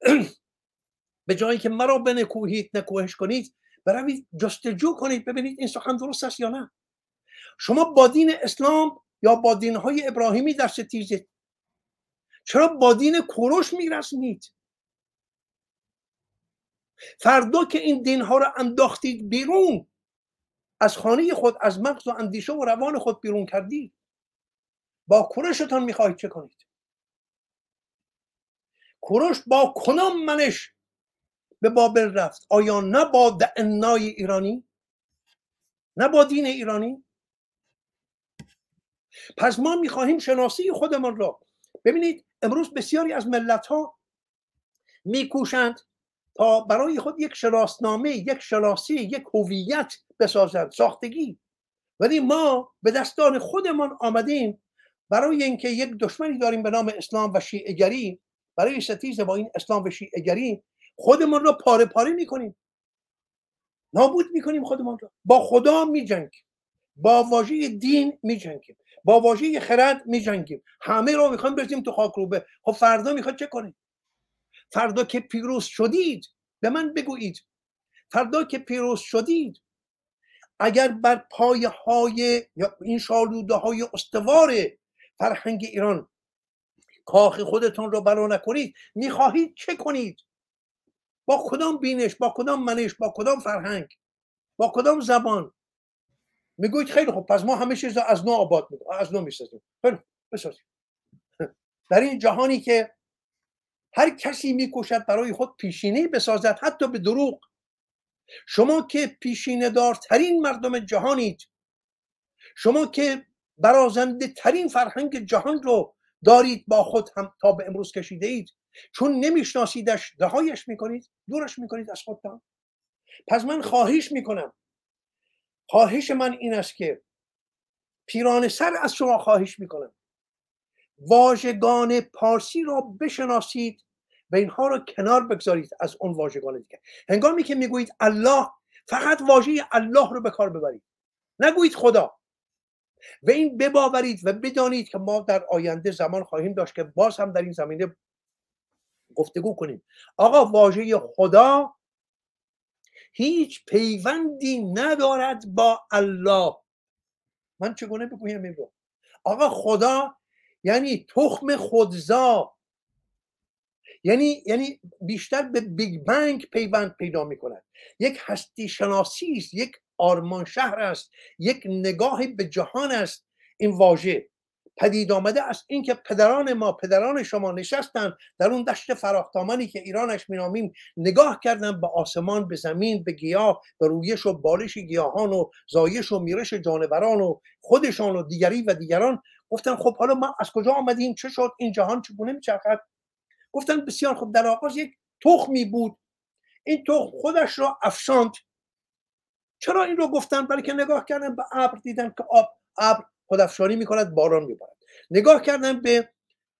به جایی که مرا بنکوهید نکوهش کنید بروید جستجو کنید ببینید این سخن درست است یا نه. شما با دین اسلام یا با دین های ابراهیمی در ستیزید چرا با دین کوروش میرسمید؟ فردا که این دین ها رو انداختید بیرون از خانه خود از مغز و اندیشه و روان خود بیرون کردید. با کوروشتان می‌خواهید چه کنید؟ کوروش با کنام منش به بابل رفت. آیا نه با دعنای ایرانی؟ نه با دین ایرانی؟ پس ما می‌خواهیم شناسی خودمان را. ببینید امروز بسیاری از ملت ها میکوشند تا برای خود یک شناسنامه یک شناسی یک هویت بسازند ساختگی. ولی ما به دستان خودمان آمدیم برای اینکه یک دشمنی داریم به نام اسلام و شیعگری برای ستیز با این اسلام و شیعگری خودمان را پاره پاره می‌کنیم. نابود می‌کنیم خودمان را با خدا میجنگیم. با واژه دین میجنگیم. با واژه خرد میجنگیم. همه رو می‌خوایم بزنیم تو خاک روبه خب فردا می‌خواد چه کنیم فردا که پیروز شدید به من بگویید. فردا که پیروز شدید اگر بر پایه های این شالوده های استوار فرهنگ ایران کاخ خودتون رو بنا نکنید می‌خواهید چه کنید؟ با کدام بینش با کدام منش با کدام فرهنگ با کدام زبان؟ می‌گوید خیلی خوب پس ما همه چیز از نو آباد می‌کنیم از نو می‌سازیم. بسازیم. در این جهانی که هر کسی میکوشد برای خود پیشینه بسازد حتی به دروغ. شما که پیشینه دارترین مردم جهانید شما که برازنده ترین فرهنگ جهان رو دارید با خود هم تا به امروز کشیده اید چون نمیشناسیدش رهایش می‌کنید دورش می‌کنید از خودتان. پس من خواهش می‌کنم. خواهش من این است که پیران سر از شما خواهش می‌کنم. واژگان پارسی را بشناسید و اینها را کنار بگذارید از اون واژگان دیگه. هنگامی که می‌گویید الله فقط واژه الله رو به کار ببرید. نگویید خدا. و این بباورید و بدانید که ما در آینده زمان خواهیم داشت که باز هم در این زمینه گفتگو کنیم. آقا واژه خدا هیچ پیوندی ندارد با الله. من چگونه بگویم این رو؟ آقا خدا یعنی تخم خودزا. یعنی یعنی بیشتر به بیگ بنگ پیوند پیدا می کند یک هستی شناسی است یک آرمان شهر است یک نگاه به جهان است. این واژه پدید آمده از اینکه پدران ما پدران شما نشستن در اون دشت فراختامانی که ایرانش مینامیم نگاه کردن به آسمان به زمین به گیاه به رویش و بالش گیاهان و زایش و میرش جانوران و خودشان و دیگری و دیگران. گفتن خب حالا ما از کجا آمدیم؟ چه شد؟ این جهان چگونه میچرخد؟ گفتن بسیار خب در آغاز یک تخمی بود. این تخم خودش را افشاند. چرا این رو گفتن؟ برای که نگاه کردن به ابر دیدن که آب ابر خودافشانی می‌کند باران میبارد. نگاه کردن به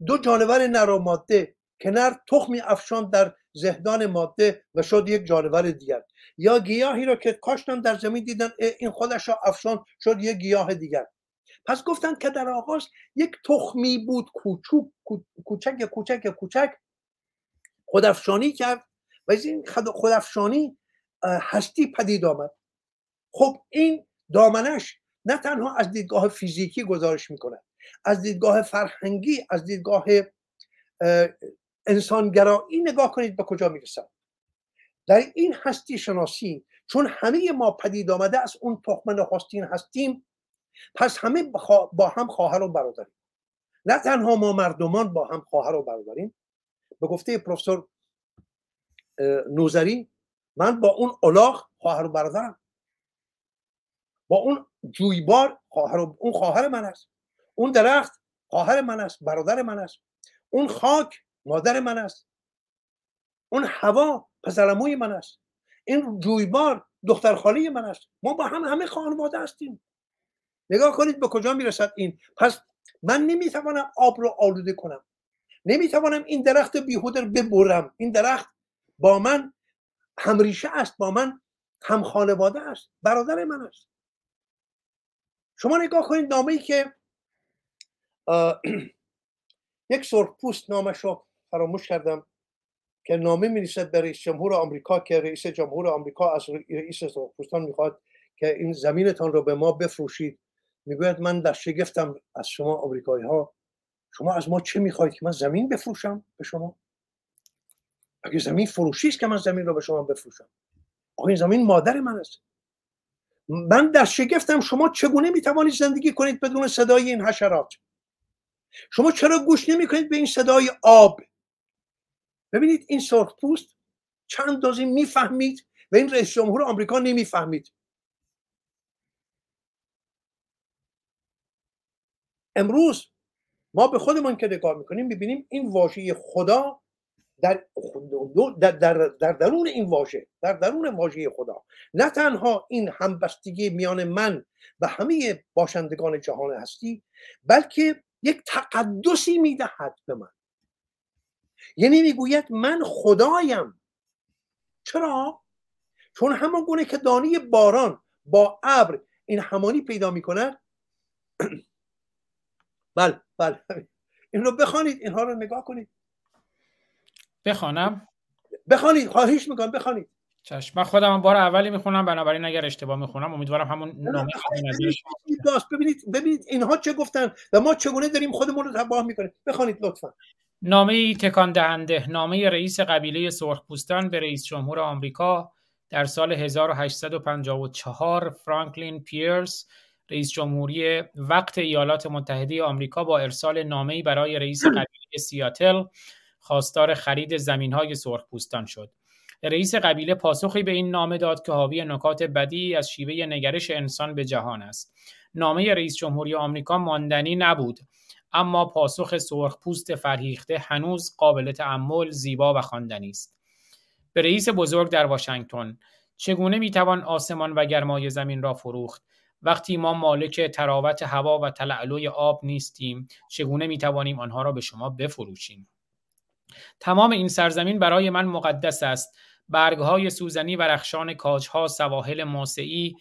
دو جانور نر و ماده که نر تخمی افشان در زهدان ماده و شد یک جانور دیگر. یا گیاهی را که کاشتن در زمین دیدن این خودش را افشان شد یک گیاه دیگر. پس گفتن که در آغاز یک تخمی بود کوچک کوچک کوچک کوچک. خودافشانی کرد و از این خودافشانی هستی پدید آمد. خب این دامنش نه تنها از دیدگاه فیزیکی گزارش می‌کنه از دیدگاه فرهنگی از دیدگاه انسانگرایی نگاه کنید به کجا می‌رسد. در این هستی شناسی چون همه ما پدید آمده از اون تخم نخستین هستیم پس همه با هم خواهر و برادریم. نه تنها ما مردمان با هم خواهر و برادریم. به گفته پروفسور نوزری من با اون الاغ خواهر و برادرم. با اون جویبار خواهر اون خواهر من است. اون درخت خواهر من است برادر من است. اون خاک مادر من است. اون هوا پسرموی من است. این جویبار دختر خالی من است. ما با هم همه خانواده هستیم. نگاه کنید به کجا می‌رسد این. پس من نمی‌توانم آب رو آلوده کنم. نمی‌توانم این درخت بیهوده رو ببرم. این درخت با من همریشه است با من هم خانواده است. برادر من است. شما نگاه کنید نامه ای که یک سرخ پوست نامش رو فراموش کردم که نامه می به رئیس جمهور آمریکا که رئیس جمهور آمریکا از رئیس سرخپوستان می‌خواد که این زمینتان رو به ما بفروشید. می‌گوید من در شگفتم از شما آمریکایی ها شما از ما چه می‌خواهید که من زمین بفروشم به شما؟ اگه زمین فروشی است که من زمین رو به شما بفروشم. آقا این زمین مادر من است. من در شگفتم شما چگونه می‌توانید زندگی کنید بدون صدای این حشرات؟ شما چرا گوش نمی کنید به این صدای آب؟ ببینید این پوست چند دازی می‌فهمید و این رئیس جمهور آمریکا نمی‌فهمید. امروز ما به خودمان که نگاه می‌کنیم می‌بینیم این واژه خدا در, در, در, در درون این واژه در درون واژه خدا. نه تنها این همبستگی میان من و همه باشندگان جهان هستی بلکه یک تقدسی می‌دهد به من. یعنی می‌گوید من خدایم. چرا؟ چون همان گونه که دانی باران با ابر این همانی پیدا می‌کند. بله بله. این رو بخوانید اینها رو نگاه کنید. بخوانم. بخوانید خواهش می‌کنم بخوانید. چشم. من خودم بار اولی می‌خونم بنابراین اگر اشتباه می‌خونم امیدوارم همون نامه ببینید ببینید اینها چه گفتن و ما چگونه داریم خودمون رو تباه می‌کنیم. بخوانید لطفا. نامه تکان دهنده. نامه رئیس قبیله سرخپوستان به رئیس جمهور آمریکا در سال 1854 فرانکلین پیرس رئیس جمهوری وقت ایالات متحده آمریکا با ارسال نامه‌ای برای رئیس قبیله سیاتل خواستار خرید زمین‌های سرخپوستان شد. رئیس قبیله پاسخی به این نامه داد که حاوی نکات بدی از شیوه نگرش انسان به جهان است. نامه رئیس جمهوری آمریکا ماندنی نبود اما پاسخ سرخپوست فرهیخته هنوز قابل تأمل، زیبا و خواندنی است. به رئیس بزرگ در واشنگتن چگونه می‌توان آسمان و گرمای زمین را فروخت وقتی ما مالک تراوت هوا و تلعلوی آب نیستیم چگونه می توانیم آنها را به شما بفروشیم تمام این سرزمین برای من مقدس است. برگهای سوزنی و رخشان کاجها سواحل ماسعی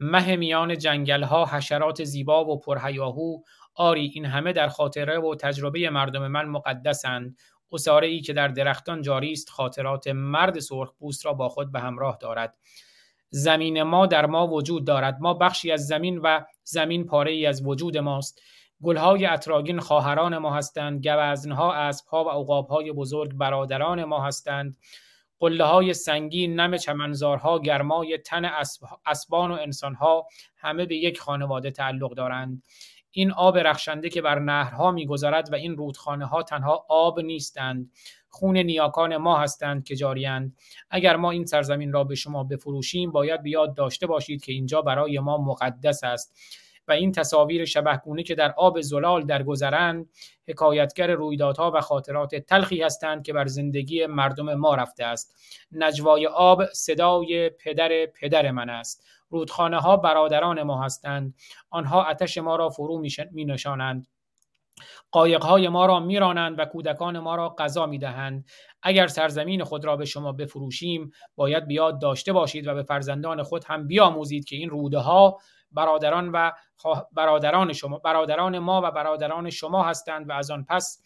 مه میان جنگلها حشرات زیبا و پرهیاهو. آری این همه در خاطره و تجربه مردم من مقدسند. اصاره ای که در درختان جاری است خاطرات مرد سرخپوست را با خود به همراه دارد. زمین ما در ما وجود دارد. ما بخشی از زمین و زمین پاره ای از وجود ماست. گلهای اطراگین خواهران ما هستند. گوزنها اسبها و عقابهای بزرگ برادران ما هستند. قله های سنگین نم چمنزارها گرمای تن اسبان و انسانها همه به یک خانواده تعلق دارند. این آب رخشنده که بر نهرها میگذرد و این رودخانه ها تنها آب نیستند. خون نیاکان ما هستند که جاریند اگر ما این سرزمین را به شما بفروشیم باید بیاد داشته باشید که اینجا برای ما مقدس است. و این تصاویر شبهگونه که در آب زلال درگذرند حکایتگر رویدادها و خاطرات تلخی هستند که بر زندگی مردم ما رفته است. نجوای آب صدای پدر پدر من است. رودخانه ها برادران ما هستند. آنها آتش ما را فرو می نشانند قایقهای ما را میرانند و کودکان ما را غذا می‌دهند. اگر سرزمین خود را به شما بفروشیم باید بیاد داشته باشید و به فرزندان خود هم بیاموزید که این روده ها برادران و برادران شما برادران ما و برادران شما هستند و از آن پس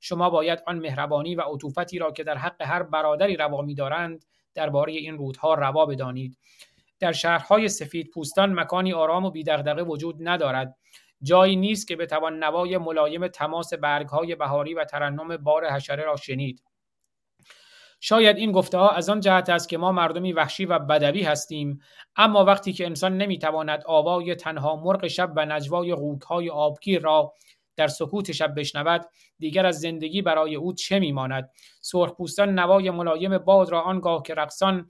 شما باید آن مهربانی و عطوفتی را که در حق هر برادری روا می‌دارند درباره این رودها روا بدانید. در شهرهای سفید پوستان مکانی آرام و بیدغدغه وجود ندارد. جایی نیست که بتوان نوای ملایم تماس برگهای بهاری و ترنم بار حشره را شنید. شاید این گفته ها از آن جهت است که ما مردمی وحشی و بدوی هستیم اما وقتی که انسان نمی‌تواند آوای تنها مرغ شب و نجوای های آبگیر را در سکوت شب بشنود دیگر از زندگی برای او چه میماند؟ سرخپوستان نوای ملایم باد را آنگاه که رقصان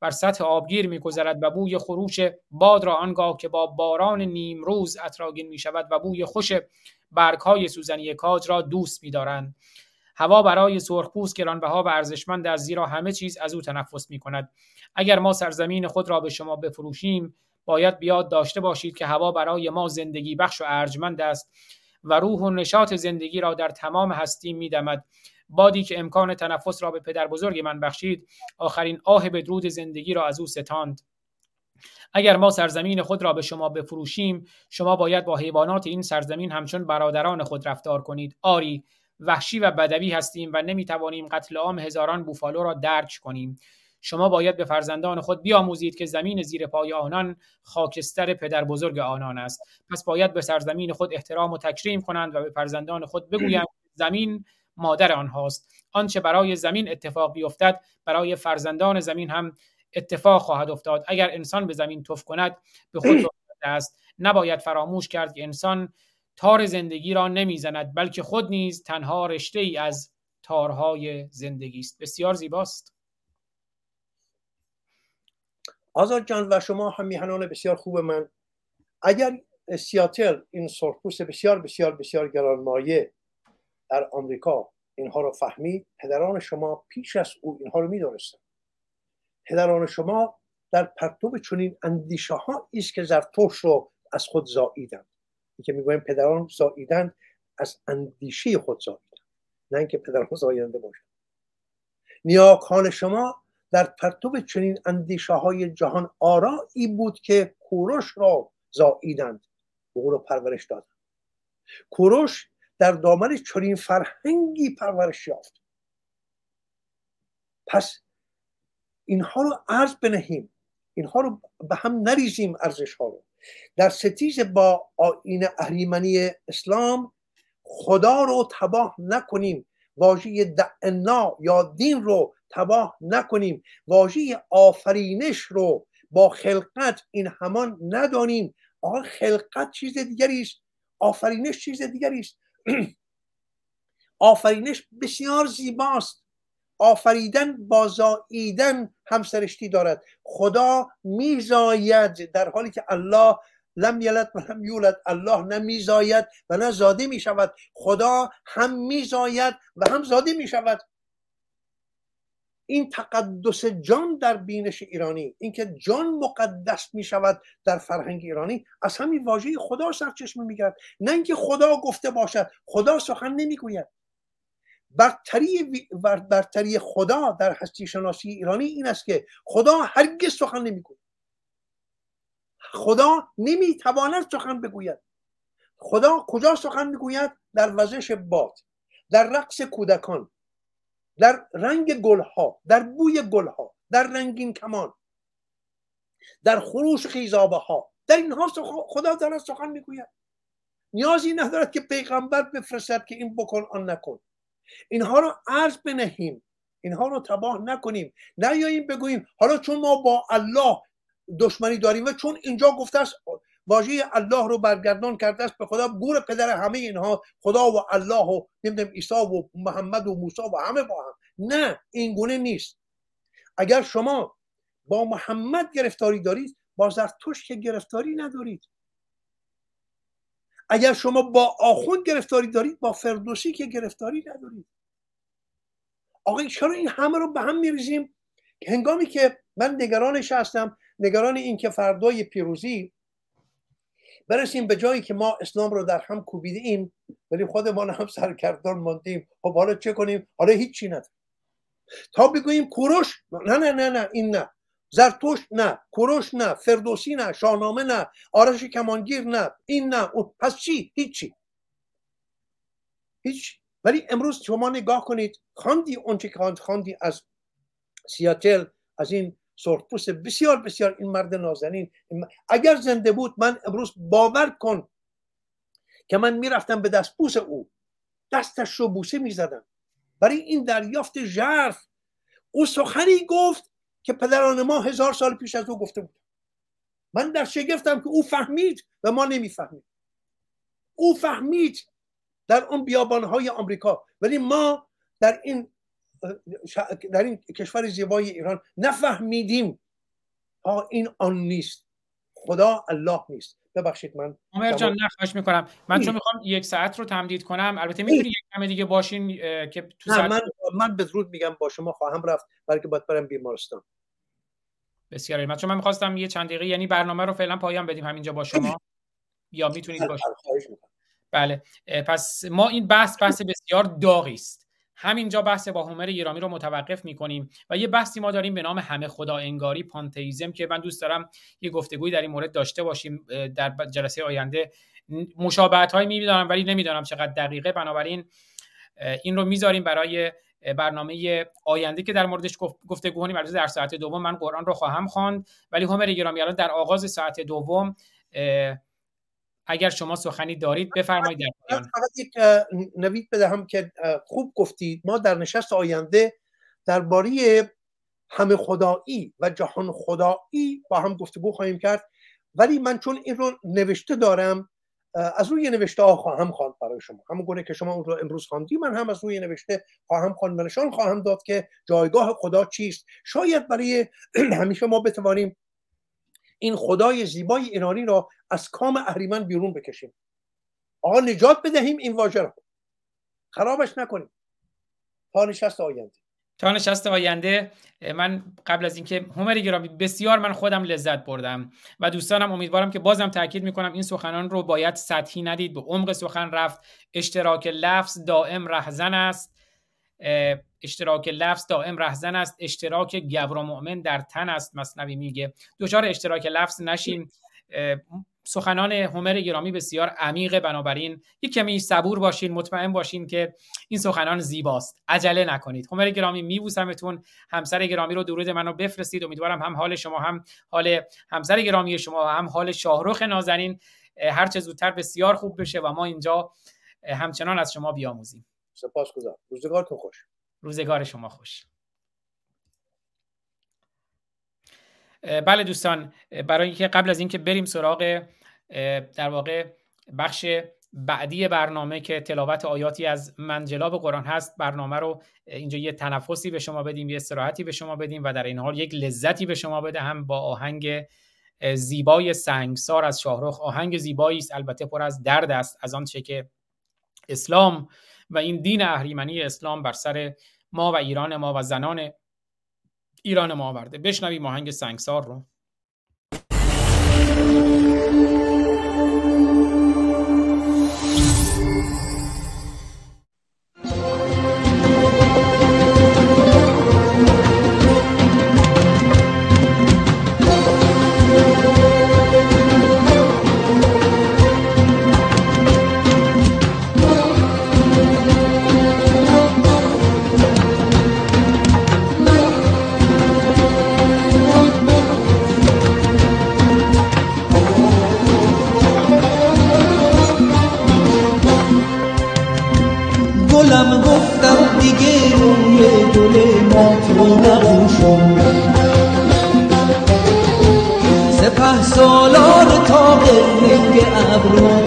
بر سطح آبگیر میگذرد و بوی خروش باد را آنگاه که با باران نیمروز اطراگین می شود و بوی خوش برگهای سوزنی کاج را دوست می‌دارند. هوا برای سرخپوست گرانبها و ارزشمند از زیرا همه چیز از او تنفس می کند اگر ما سرزمین خود را به شما بفروشیم باید بیاد داشته باشید که هوا برای ما زندگی بخش و ارجمند است و روح و نشاط زندگی را در تمام هستی میدمد. بادی که امکان تنفس را به پدر بزرگ من بخشید آخرین آه بدرود زندگی را از او ستاند. اگر ما سرزمین خود را به شما بفروشیم شما باید با حیوانات این سرزمین همچون برادران خود رفتار کنید. آری وحشی و بدوی هستیم و نمی‌توانیم قتل عام هزاران بوفالو را درک کنیم. شما باید به فرزندان خود بیاموزید که زمین زیر پای آنان خاکستر پدر بزرگ آنان است. پس باید به سرزمین خود احترام و تکریم کنند و به فرزندان خود بگویند زمین مادر آنهاست. آنچه برای زمین اتفاق بیفتد برای فرزندان زمین هم اتفاق خواهد افتاد. اگر انسان به زمین توف کند به خود است. نباید فراموش کرد که انسان تار زندگی را نمی‌زند بلکه خود نیز تنها رشته ای از تارهای زندگی است. بسیار زیباست. آزاد جان و شما هم میهنان بسیار خوب من. اگر سیاتل این سرخپوست بسیار بسیار بسیار گرانمایه در آمریکا اینها رو فهمید پدران شما پیش از او اینها رو می‌دونستن پدران شما در پرتو چنین اندیشه ها است که زرتوش رو از خود زاییدند. که می‌گویم پدران زاییدند از اندیشه خود زاییدند نه اینکه پدران زاییدنده باشند نیاکان شما در پرتو چنین اندیشه های جهان آرایی بود که کوروش را زاییدند او رو پرورش دادند. کوروش در دامن چنین فرهنگی پرورش یافت. پس اینها رو عرض بنهیم اینها رو به هم نریزیم ارزش ها رو. در ستیز با آین اهریمنی اسلام خدا رو تباه نکنیم. واژه دعنا یا دین رو تباه نکنیم. واژه آفرینش رو با خلقت این همان ندانیم. آقا خلقت چیز دیگری است. آفرینش چیز دیگری است. آفرینش بسیار زیباست. آفریدن با زاییدن همسرشتی دارد. خدا میزاید در حالی که الله لم یلد و لم یولد. الله نه میزاید و نه زاده می شود خدا هم میزاید و هم زاده می شود این تقدس جان در بینش ایرانی اینکه جان مقدس می شود در فرهنگ ایرانی از همین واژه خدا سرچشمه می‌گیرد نه اینکه خدا گفته باشد خدا سخن نمی‌گوید. برتری برتری خدا در هستی شناسی ایرانی این است که خدا هرگز سخن نمی‌گوید. خدا نمی‌تواند سخن بگوید. خدا کجا سخن می‌گوید؟ در وزش باد در رقص کودکان در رنگ گلها در بوی گلها در رنگین کمان در خروش خیزابه ها در اینها خدا دارد سخن می‌گوید. نیازی ندارد که پیغمبر بفرستد که این بکن آن نکن. اینها رو عرض بنهیم. اینها رو تباه نکنیم. نیاییم بگوییم حالا چون ما با الله دشمنی داریم و چون اینجا گفته است واژه الله رو برگردان کرده است به خدا گور پدر همه اینها خدا و الله و نمی‌دونم عیسی و محمد و موسی و همه با هم. نه این گونه نیست. اگر شما با محمد گرفتاری دارید با زرتشت که گرفتاری ندارید. اگر شما با آخوند گرفتاری دارید با فردوسی که گرفتاری ندارید. آقا چرا این همه رو به هم میریزیم؟ هنگامی که من نگرانش هستم نگران این که فردای پیروزی برسیم به جایی که ما اسلام رو در هم کوبیده ایم ولی خودمان هم سرکردان ماندیم. خب حالا چه کنیم؟ حالا هیچی نداریم. تا بگوییم کوروش نه نه نه نه این نه. زرتوش نه کوروش نه فردوسی نه شاهنامه نه آرش کمانگیر نه این نه پس چی؟ هیچی. هیچ. ولی امروز شما نگاه کنید خواندی اونچه که خواندی از سیاتل از این سرخپوست بسیار بسیار. این مرد نازنین. اگر زنده بود من امروز باور کن که من می‌رفتم به دستپوس او. دستش رو بوسه می‌زدم. برای این دریافت ژرف او سخنی گفت که پدران ما هزار سال پیش از او گفته بود. من در شگفتم که او فهمید و ما نمی‌فهمید او فهمید در اون بیابانهای آمریکا. ولی ما در این در این کشور زیبای ایران نفهمیدیم. ها این آن نیست. خدا الله نیست. ببخشید من عمر جان نخواهش می‌کنم. من چون می‌خوام یک ساعت رو تمدید کنم. البته می‌تونی یک کم دیگه باشین که تو ساعت من من به زود میگم با شما خواهم رفت برای که باید برم بیمارستان. بسیار من چون من می‌خواستم یه چند دقیقه یعنی برنامه رو فعلا پایان بدیم همینجا با شما. یا می‌تونید باشید بله. پس ما این بحث بحث بسیار داغی است. همینجا بحث با هومر ایرامی رو متوقف می‌کنیم و یه بحثی ما داریم به نام همه خدا انگاری پانتئیزم که من دوست دارم یه گفتگوی در این مورد داشته باشیم در جلسه آینده. مشابهت هایی می‌بینم ولی نمی‌دانم چقدر دقیقه. بنابراین این رو می‌ذاریم برای برنامه آینده که در موردش گفتگو کنیم در ساعت دوم من قرآن رو خواهم خواند. ولی همر گرامی الان در آغاز ساعت دوم اگر شما سخنی دارید بفرمایید در فقط یک نوید بدهم که خوب گفتید. ما در نشست آینده درباره همه خدایی و جهان خدایی با هم گفتگو خواهیم کرد. ولی من چون این رو نوشته دارم از روی نوشته ها خواهم خواند برای شما. همون گونه که شما اون رو امروز خواندی من هم از روی نوشته خواهم خواند. نشان خواهم داد که جایگاه خدا چیست. شاید برای همیشه ما بتوانیم این خدای زیبای ایرانی را از کام اهریمن بیرون بکشیم. آقا نجات بدهیم این واژه را. خرابش نکنیم. تا نشست آینده. تا نشست آینده من قبل از اینکه همر گرامی بسیار من خودم لذت بردم و دوستانم امیدوارم که بازم تاکید می‌کنم این سخنان رو باید سطحی ندید. به عمق سخن رفت. اشتراک لفظ دائم رهزن است. اشتراک لفظ دائم رهزن است. اشتراک گبر مؤمن در تن است. مصنوی میگه. دچار اشتراک لفظ نشیم. سخنان هومر گرامی بسیار عمیقه بنابراین یک کمی صبور باشین مطمئن باشین که این سخنان زیباست. عجله نکنید. هومر گرامی میبوسمتون. همسر گرامی رو درود منو بفرستید. امیدوارم هم حال شما هم حال همسر گرامی شما هم حال شاهرخ نازنین هر چه زودتر بسیار خوب بشه و ما اینجا همچنان از شما بیاموزیم. سپاسگزارم. روزگارتون خوش. روزگار شما خوش. بله دوستان برای اینکه قبل از اینکه بریم سراغ در واقع بخش بعدی برنامه که تلاوت آیاتی از منجلاب قرآن هست برنامه رو اینجا یه تنفسی به شما بدیم یه استراحتی به شما بدیم و در این حال یک لذتی به شما بده هم با آهنگ زیبای سنگسار از شاهرخ. آهنگ زیبایی است البته پر از درد است از آنچه که اسلام و این دین اهریمنی اسلام بر سر ما و ایران ما و زنان ایران ما آورده. بشنویم آهنگ سنگسار رو.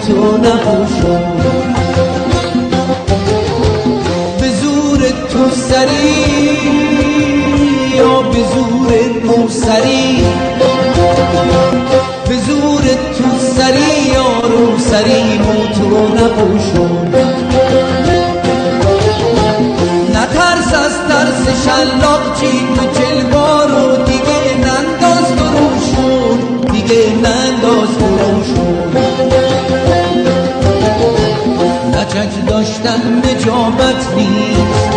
تو نپوشم به زور تو سری یا به زور موسری به زور تو سری یا رو سری مو تو نباشم نترس از ترس شلاق چی لچک داشتن نجابت نیست.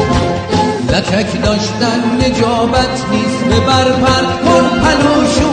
لچک داشتن نجابت نیست. ببر پر کن پلوشو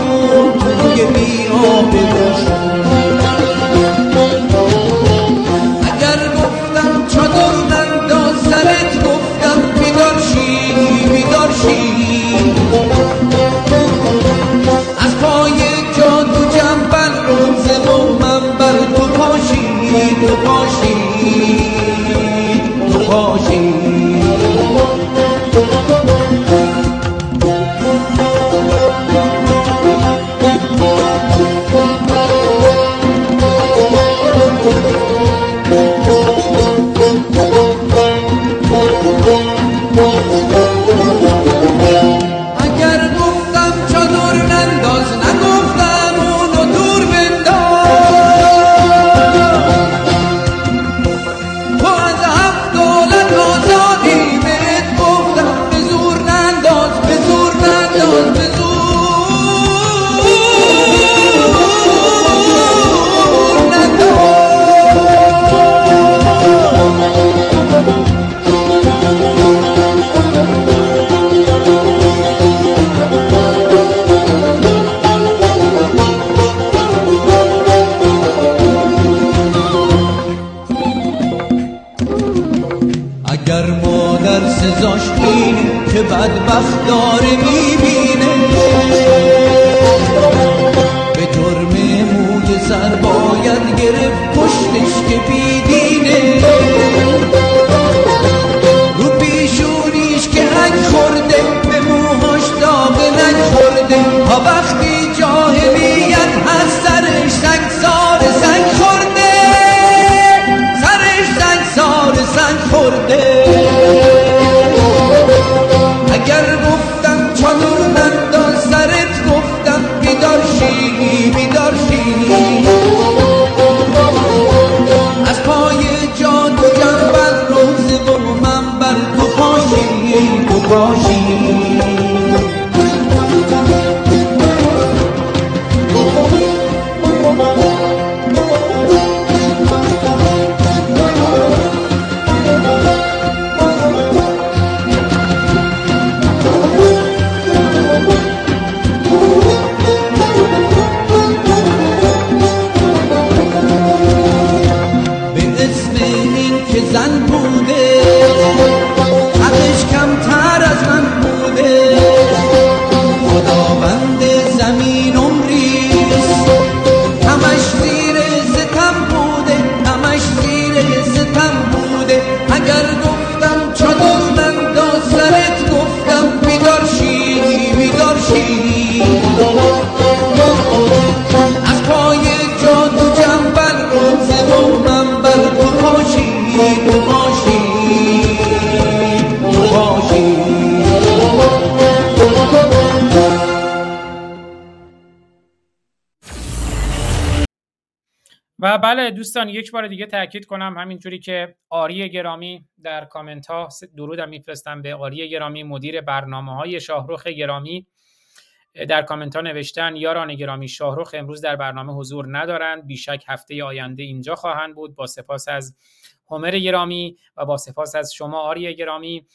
دوستان یک بار دیگه تاکید کنم همینجوری که آری گرامی در کامنت ها درودم میفرستم به آری گرامی مدیر برنامه های شاهروخ گرامی. در کامنت ها نوشتن یاران گرامی شاهروخ امروز در برنامه حضور ندارند بیشک هفته آینده اینجا خواهند بود. با سپاس از همر گرامی و با سپاس از شما آری گرامی.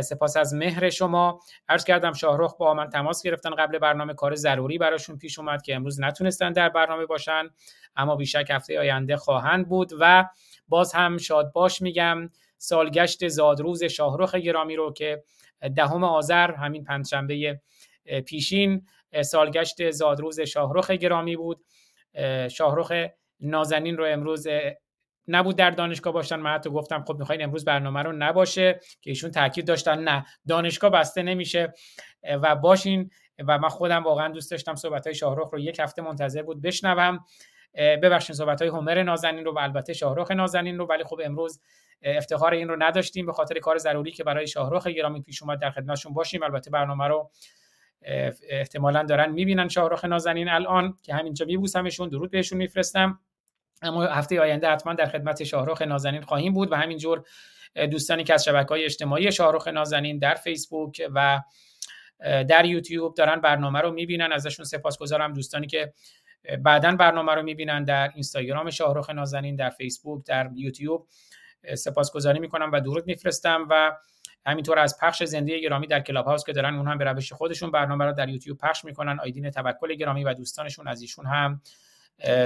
سپاس از مهر شما. عرض کردم شاهرخ با من تماس گرفتن قبل برنامه کار ضروری براشون پیش اومد که امروز نتونستن در برنامه باشن. اما بیشک هفته آینده خواهند بود و باز هم شاد باش میگم سالگشت زادروز شاهرخ گرامی رو که دهم آذر همین پنجشنبه پیشین سالگشت زادروز شاهرخ گرامی بود. شاهرخ نازنین رو امروز نبود در دانشگاه باشن من حتی گفتم خب می‌خواین امروز برنامه رو نباشه که ایشون تاکید داشتن. نه دانشگاه بسته نمیشه. و باشین. و من خودم واقعا دوست داشتم صحبت های شاهرخ رو یک هفته منتظر بود بشنوم. ببخشید صحبت های همر نازنین رو و البته شاهرخ نازنین رو ولی خب امروز افتخار این رو نداشتیم به خاطر کار ضروری که برای شاهرخ گرامی پیش اومد در خدمتشون باشیم. البته برنامه رو احتمالا دارن می‌بینن شاهرخ نازنین الان که همینجا میبوسمشون. درود بهشون میفرستم. اما هفته آینده حتما در خدمت شاهرخ نازنین خواهیم بود و همینجور دوستانی که از شبکه های اجتماعی شاهرخ نازنین در فیسبوک و در یوتیوب دارن برنامه رو می‌بینن. ازشون سپاسگزارم. دوستانی که بعدا برنامه رو می‌بینن در اینستاگرام شاهرخ نازنین در فیسبوک در یوتیوب. سپاسگزاری می‌کنم و درود میفرستم و همینطور از پخش زنده گرامی در کلاب هاوس که دارن اون هم به روش خودشون برنامه رو در یوتیوب پخش می‌کنن. آیدین توکل گرامی و دوستانشون از ایشون هم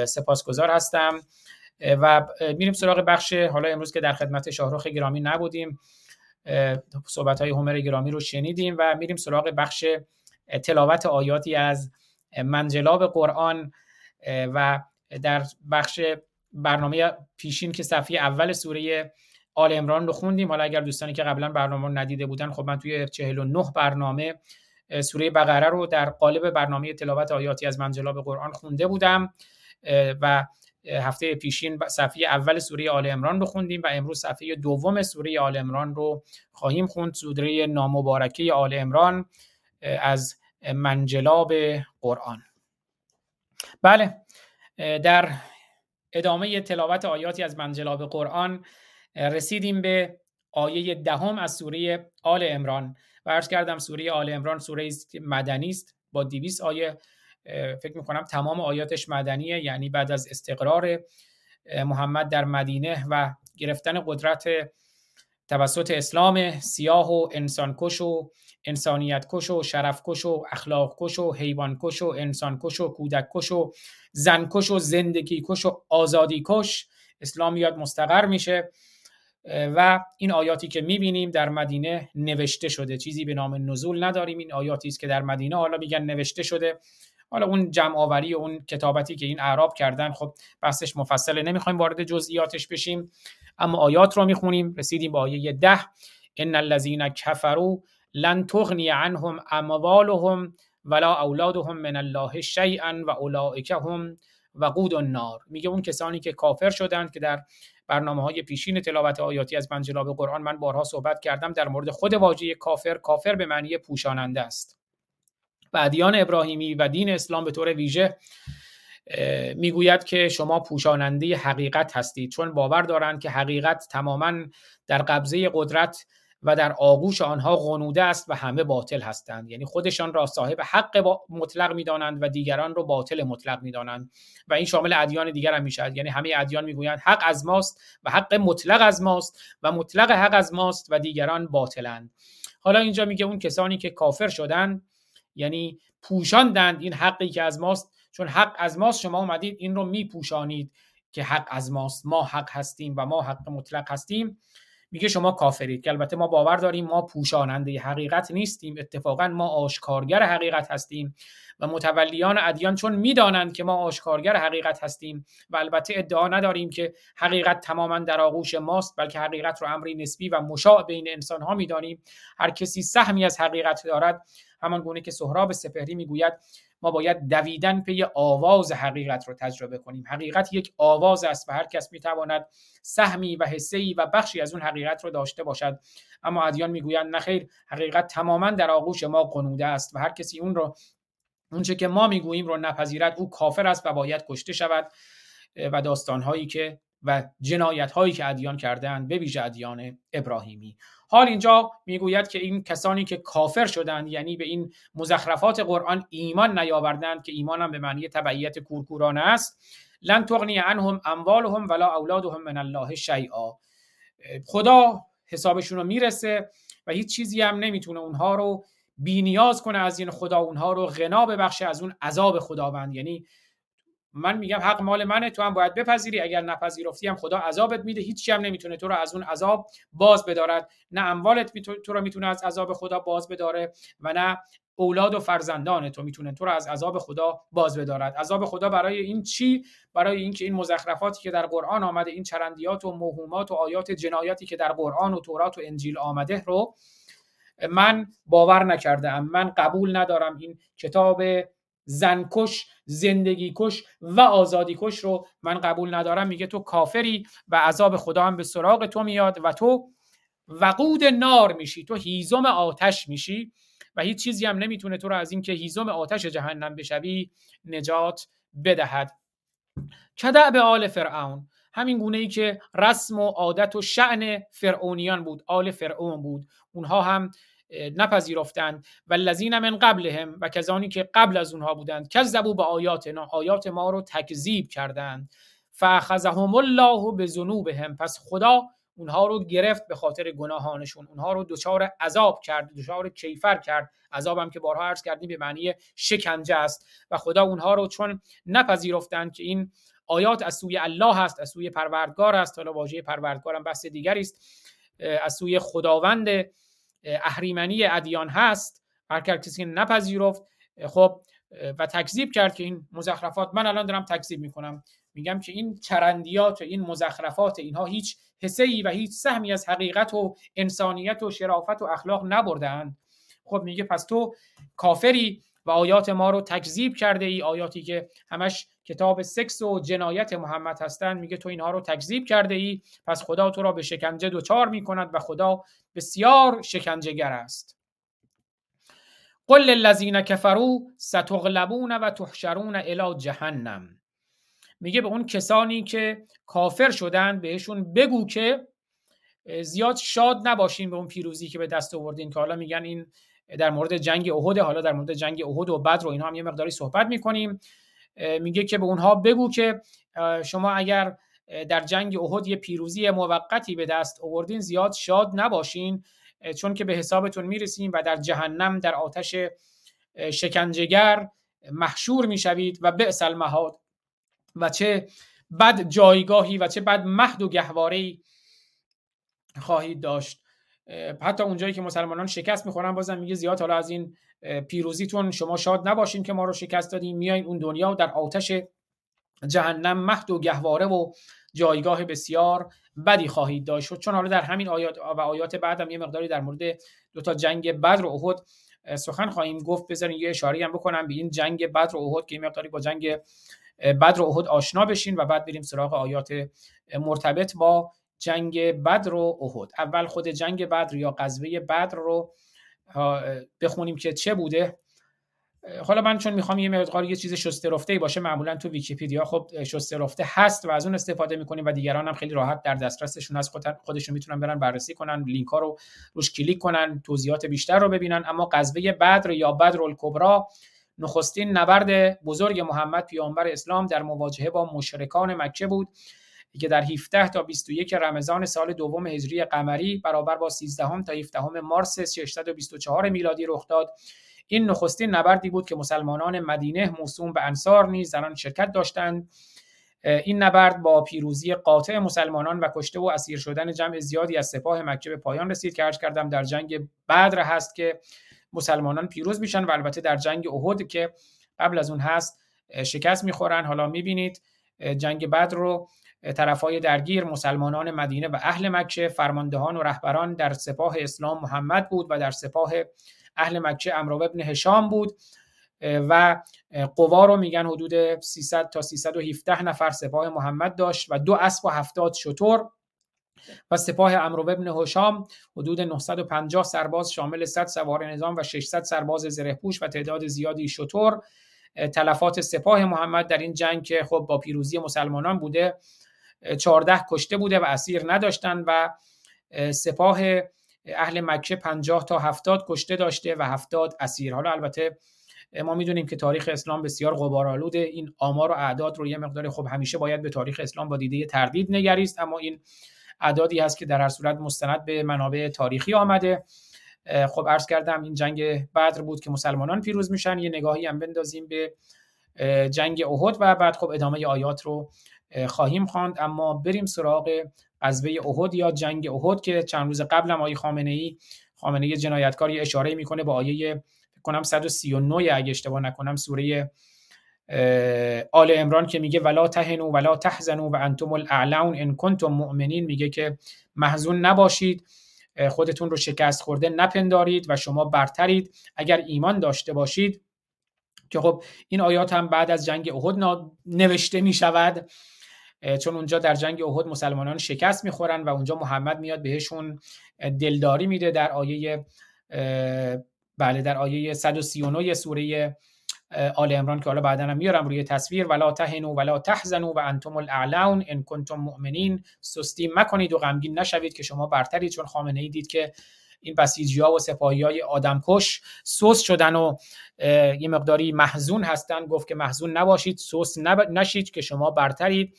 سپاسگزار هستم. و میریم سراغ بخش. حالا امروز که در خدمت شاهرخ گرامی نبودیم صحبت های همر گرامی رو شنیدیم و میریم سراغ بخش تلاوت آیاتی از منجلاب قرآن. و در بخش برنامه پیشین که صفحه اول سوره آل امران رو خوندیم. حالا اگر دوستانی که قبلا برنامه رو ندیده بودن خب من توی 49 برنامه سوره بقره رو در قالب برنامه تلاوت آیاتی از منجلاب قرآن خونده بودم. و هفته پیشین صفحه اول سوره آل امران رو خوندیم و امروز صفحه دوم سوره آل امران رو خواهیم خوند. سوره نامبارکه آل امران از منجلاب قرآن. بله. در ادامه تلاوت آیاتی از منجلاب قرآن رسیدیم به آیه دهم از سوره آل امران و عرض کردم سوره آل امران سوره مدنی است. با 200 آیه فکر می‌کنم تمام آیاتش مدنیه یعنی بعد از استقرار محمد در مدینه و گرفتن قدرت توسط اسلام سیاه و انسانکش و انسانیت کش و شرف کش و اخلاق کش و حیوان کش و انسان کش و کودک کش و زن کش و زندگی کش و آزادی کش اسلام میاد مستقر میشه. و این آیاتی که می‌بینیم در مدینه نوشته شده. چیزی به نام نزول نداریم. این آیاتی است که در مدینه حالا میگن نوشته شده. حالا اون جمع آوری و اون کتابتی که این اعراب کردن خب بحثش مفصله. نمی‌خوایم وارد جزئیاتش بشیم. اما آیات رو می‌خونیم. رسیدیم به آیه ده. ان الذين كفروا لن تغنی عنهم اموالهم ولا اولادهم من الله شیئا و اولئک هم وقود النار. میگه اون کسانی که کافر شدند که در برنامه های پیشین تلاوت آیاتی از منجلاب قرآن من بارها صحبت کردم در مورد خود واژه کافر کافر به معنی پوشاننده است. و ادیان ابراهیمی و دین اسلام به طور ویژه می‌گوید که شما پوشاننده حقیقت هستید چون باور دارند که حقیقت تماما در قبضه قدرت و در آغوش آنها غنوده است و همه باطل هستند. یعنی خودشان را صاحب حق مطلق می‌دانند و دیگران را باطل مطلق می‌دانند. و این شامل ادیان دیگر هم می‌شود. یعنی همه ادیان می‌گویند حق از ماست و حق مطلق از ماست و مطلق حق از ماست و دیگران باطلند. حالا اینجا میگه اون کسانی که کافر شدند یعنی پوشاندند این حقی که از ماست. چون حق از ماست شما اومدید این رو میپوشانید که حق از ماست. ما حق هستیم و ما حق مطلق هستیم. میگه شما کافرید که البته ما باور داریم ما پوشاننده حقیقت نیستیم. اتفاقا ما آشکارگر حقیقت هستیم و متولیان ادیان چون می‌دانند که ما آشکارگر حقیقت هستیم و البته ادعا نداریم که حقیقت تماما در آغوش ماست بلکه حقیقت رو امری نسبی و مشاع بین انسان ها می‌دانیم. هر کسی سهمی از حقیقت دارد همان گونه که سهراب سپهری می‌گوید ما باید دویدن پی آواز حقیقت رو تجربه کنیم. حقیقت یک آواز است و هر کس می‌تواند سهمی و حسه و بخشی از اون حقیقت رو داشته باشد. اما ادیان می‌گویند نخیر حقیقت تماما در آغوش ما قنوده است و هر کسی اون رو اونچه که ما می‌گوییم رو نپذیرد او کافر است و باید کشته شود و داستانهایی که و جنایت هایی که ادیان کردند به ویژه ادیان ابراهیمی. حال اینجا می‌گوید که این کسانی که کافر شدند یعنی به این مزخرفات قرآن ایمان نیاوردند که ایمان هم به معنی تبعیت کورکورانه است لن تغنی عنهم اموالهم ولا اولادهم من الله شیئا. خدا حسابشون رو می‌رسه و هیچ چیزی هم نمی‌تونه اونها رو بینیاز کنه از این خدا اونها رو غنا ببخشه از اون عذاب خداوند. یعنی من میگم حق مال منه تو هم باید بپذیری. اگر نپذیرفتی هم خدا عذابت میده. هیچی هم نمی‌تونه تو رو از اون عذاب باز بدارد. نه اموالت تو رو می‌تونه از عذاب خدا باز بداره و نه اولاد و فرزندان تو می‌تونه تو رو از عذاب خدا باز بدارد. عذاب خدا برای این چی؟ برای اینکه این مزخرفاتی که در قرآن آمده این چرندیات و موهومات و آیات جنایتی که در قرآن و تورات و انجیل آمده رو من باور نکرده من قبول ندارم این کتاب زنکش زندگی کش و آزادی کش رو من قبول ندارم. میگه تو کافری و عذاب خدا هم به سراغ تو میاد و تو وقود نار میشی تو هیزم آتش میشی و هیچ چیزی هم نمی‌تونه تو رو از اینکه هیزم آتش جهنم بشوی نجات بدهد. کدع به آل فرعون همین گونه ای که رسم و عادت و شعن فرعونیان بود آل فرعون بود. اونها هم نپذیرفتند. و لذین من قبلهم و کسانی که قبل از اونها بودند کذبوا به آیاتنا آیات ما رو تکذیب کردند. فاخذهم الله به پس خدا اونها رو گرفت به خاطر گناهانشون. اونها رو دچار عذاب کرد دچار کیفر کرد. عذابم که بارها عرض کردیم به معنی شکنجه است. و خدا اونها رو چون نپذیرفتند که این آیات از سوی الله هست از سوی پروردگار است. حالا واژه پروردگار هم بحث دیگری است. از سوی خداوند اهریمنی ادیان هست. هر کسی نپذیرفت. خب و تکذیب کرد که این مزخرفات من الان دارم تکذیب می‌کنم. میگم که این چرندیات و این مزخرفات اینها هیچ حسه ای و هیچ سهمی از حقیقت و انسانیت و شرافت و اخلاق نبردند خب میگه پس تو کافری و آیات ما رو تکذیب کرده ای آیاتی که همش کتاب سکس و جنایت محمد هستند میگه تو اینها رو تکذیب کرده ای. پس خدا تو را به شکنجه دوچار می‌کند و خدا بسیار شکنجهگر است. قل للذین کفروا ستغلبون و تحشرون الی جهنم. میگه به اون کسانی که کافر شدن بهشون بگو که زیاد شاد نباشین به اون پیروزی که به دست آوردین که حالا میگن این در مورد جنگ احد حالا در مورد جنگ احد و بدر و اینها هم یه مقداری صحبت می‌کنیم. میگه که به اونها بگو که شما اگر در جنگ احد یه پیروزی موقتی به دست آوردین زیاد شاد نباشین چون که به حسابتون می‌رسیم و در جهنم در آتش شکنجهگر محشور می‌شوید و بئس المهاد. و چه بد جایگاهی و چه بد مهد و گهواره خواهید داشت. حتی اونجایی که مسلمانان شکست می‌خورن بازم میگه زیاد حالا از این پیروزیتون شما شاد نباشین که ما رو شکست دادیم میایین اون دنیا در آتش جهنم مهد و گهواره و جایگاه بسیار بدی خواهید داشت. چون حالا در همین آیات و آیات بعدم یه مقداری در مورد دو تا جنگ بدر و احد سخن خواهیم گفت. بذارین یه اشاره هم بکنم به این جنگ بدر و احد که این مقداری با جنگ بدر و احد آشنا بشین و بعد بریم سراغ آیات مرتبط با جنگ بدر و احد. اول خود جنگ بدر یا غزوه بدر رو بخونیم که چه بوده. حالا من چون می‌خوام یه مقدار یه چیز شسته رفته باشه معمولا تو ویکیپدیا خب شسته رفته هست و از اون استفاده می‌کنیم و دیگران هم خیلی راحت در دسترسشون از خودشون می‌تونن برن بررسی کنن لینک ها رو روش کلیک کنن توضیحات بیشتر رو ببینن. اما غزوه بدر یا بدر الکبرا نخستین نبرد بزرگ محمد پیامبر اسلام در مواجهه با مشرکان مکه بود. که در 17 تا 21 رمضان سال دوم هجری قمری برابر با 13 تا 17 مارس 624 میلادی رخ داد. این نخستین نبردی بود که مسلمانان مدینه موسوم به انصار نیز در آن شرکت داشتند. این نبرد با پیروزی قاطع مسلمانان و کشته و اسیر شدن جمع زیادی از سپاه مکه به پایان رسید که عرض کردم در جنگ بدر هست که مسلمانان پیروز میشن و البته در جنگ احد که قبل از اون هست شکست می‌خورن. حالا می‌بینید جنگ بدر رو طرفای درگیر مسلمانان مدینه و اهل مکه فرماندهان و رهبران در سپاه اسلام محمد بود و در سپاه اهل مکه امرو ابن هشام بود و قوا رو میگن حدود 300 تا 317 نفر سپاه محمد داشت و دو اسب و هفتاد شطور و سپاه امرو ابن هشام حدود 950 سرباز شامل 100 سوار نظام و 600 سرباز زرهپوش و تعداد زیادی شطور تلفات سپاه محمد در این جنگ که خب با پیروزی مسلمانان بوده 14 کشته بوده و اسیر نداشتند و سپاه اهل مکه 50 تا 70 کشته داشته و 70 اسیر. حالا البته ما می‌دونیم که تاریخ اسلام بسیار غبارآلوده. این آمار و اعداد رو یه مقدار خب همیشه باید به تاریخ اسلام با دیده تردید نگریست. اما این اعدادی هست که در هر صورت مستند به منابع تاریخی آمده. خب عرض کردم این جنگ بدر بود که مسلمانان پیروز میشن. یه نگاهی هم بندازیم به جنگ احد و بعد خب ادامه آیات رو خواهیم خواند. اما بریم سراغ غزوه احد یا جنگ احد که چند روز قبل هم آیه خامنه ای خامنه ای جنایتکار یه اشاره می‌کنه با آیه کنم 139 اگه اشتباه نکنم سوره آل عمران که میگه ولا تهنوا ولا تحزنوا و انتم الاعلون ان کنتم مؤمنین. میگه که محزون نباشید خودتون رو شکست خورده نپندارید و شما برترید. اگر ایمان داشته باشید که خب این آیات هم بعد از جنگ احد نوشته می شود چون اونجا در جنگ احد مسلمانان شکست می‌خورن و اونجا محمد میاد بهشون دلداری میده در آیه بله در آیه 139 سوره آل عمران که حالا بعدا میارم روی تصویر ولا تهنوا ولا تحزنوا و انتم الاعلون ان کنتم مؤمنین سستی مکنید و غمگین نشوید که شما برترید چون خامنه ای دید که این بسیجی ها و سپاهی های آدمکش سوس شدن و یه مقداری محزون هستن. گفت که محزون نباشید سوس نشید که شما برترید.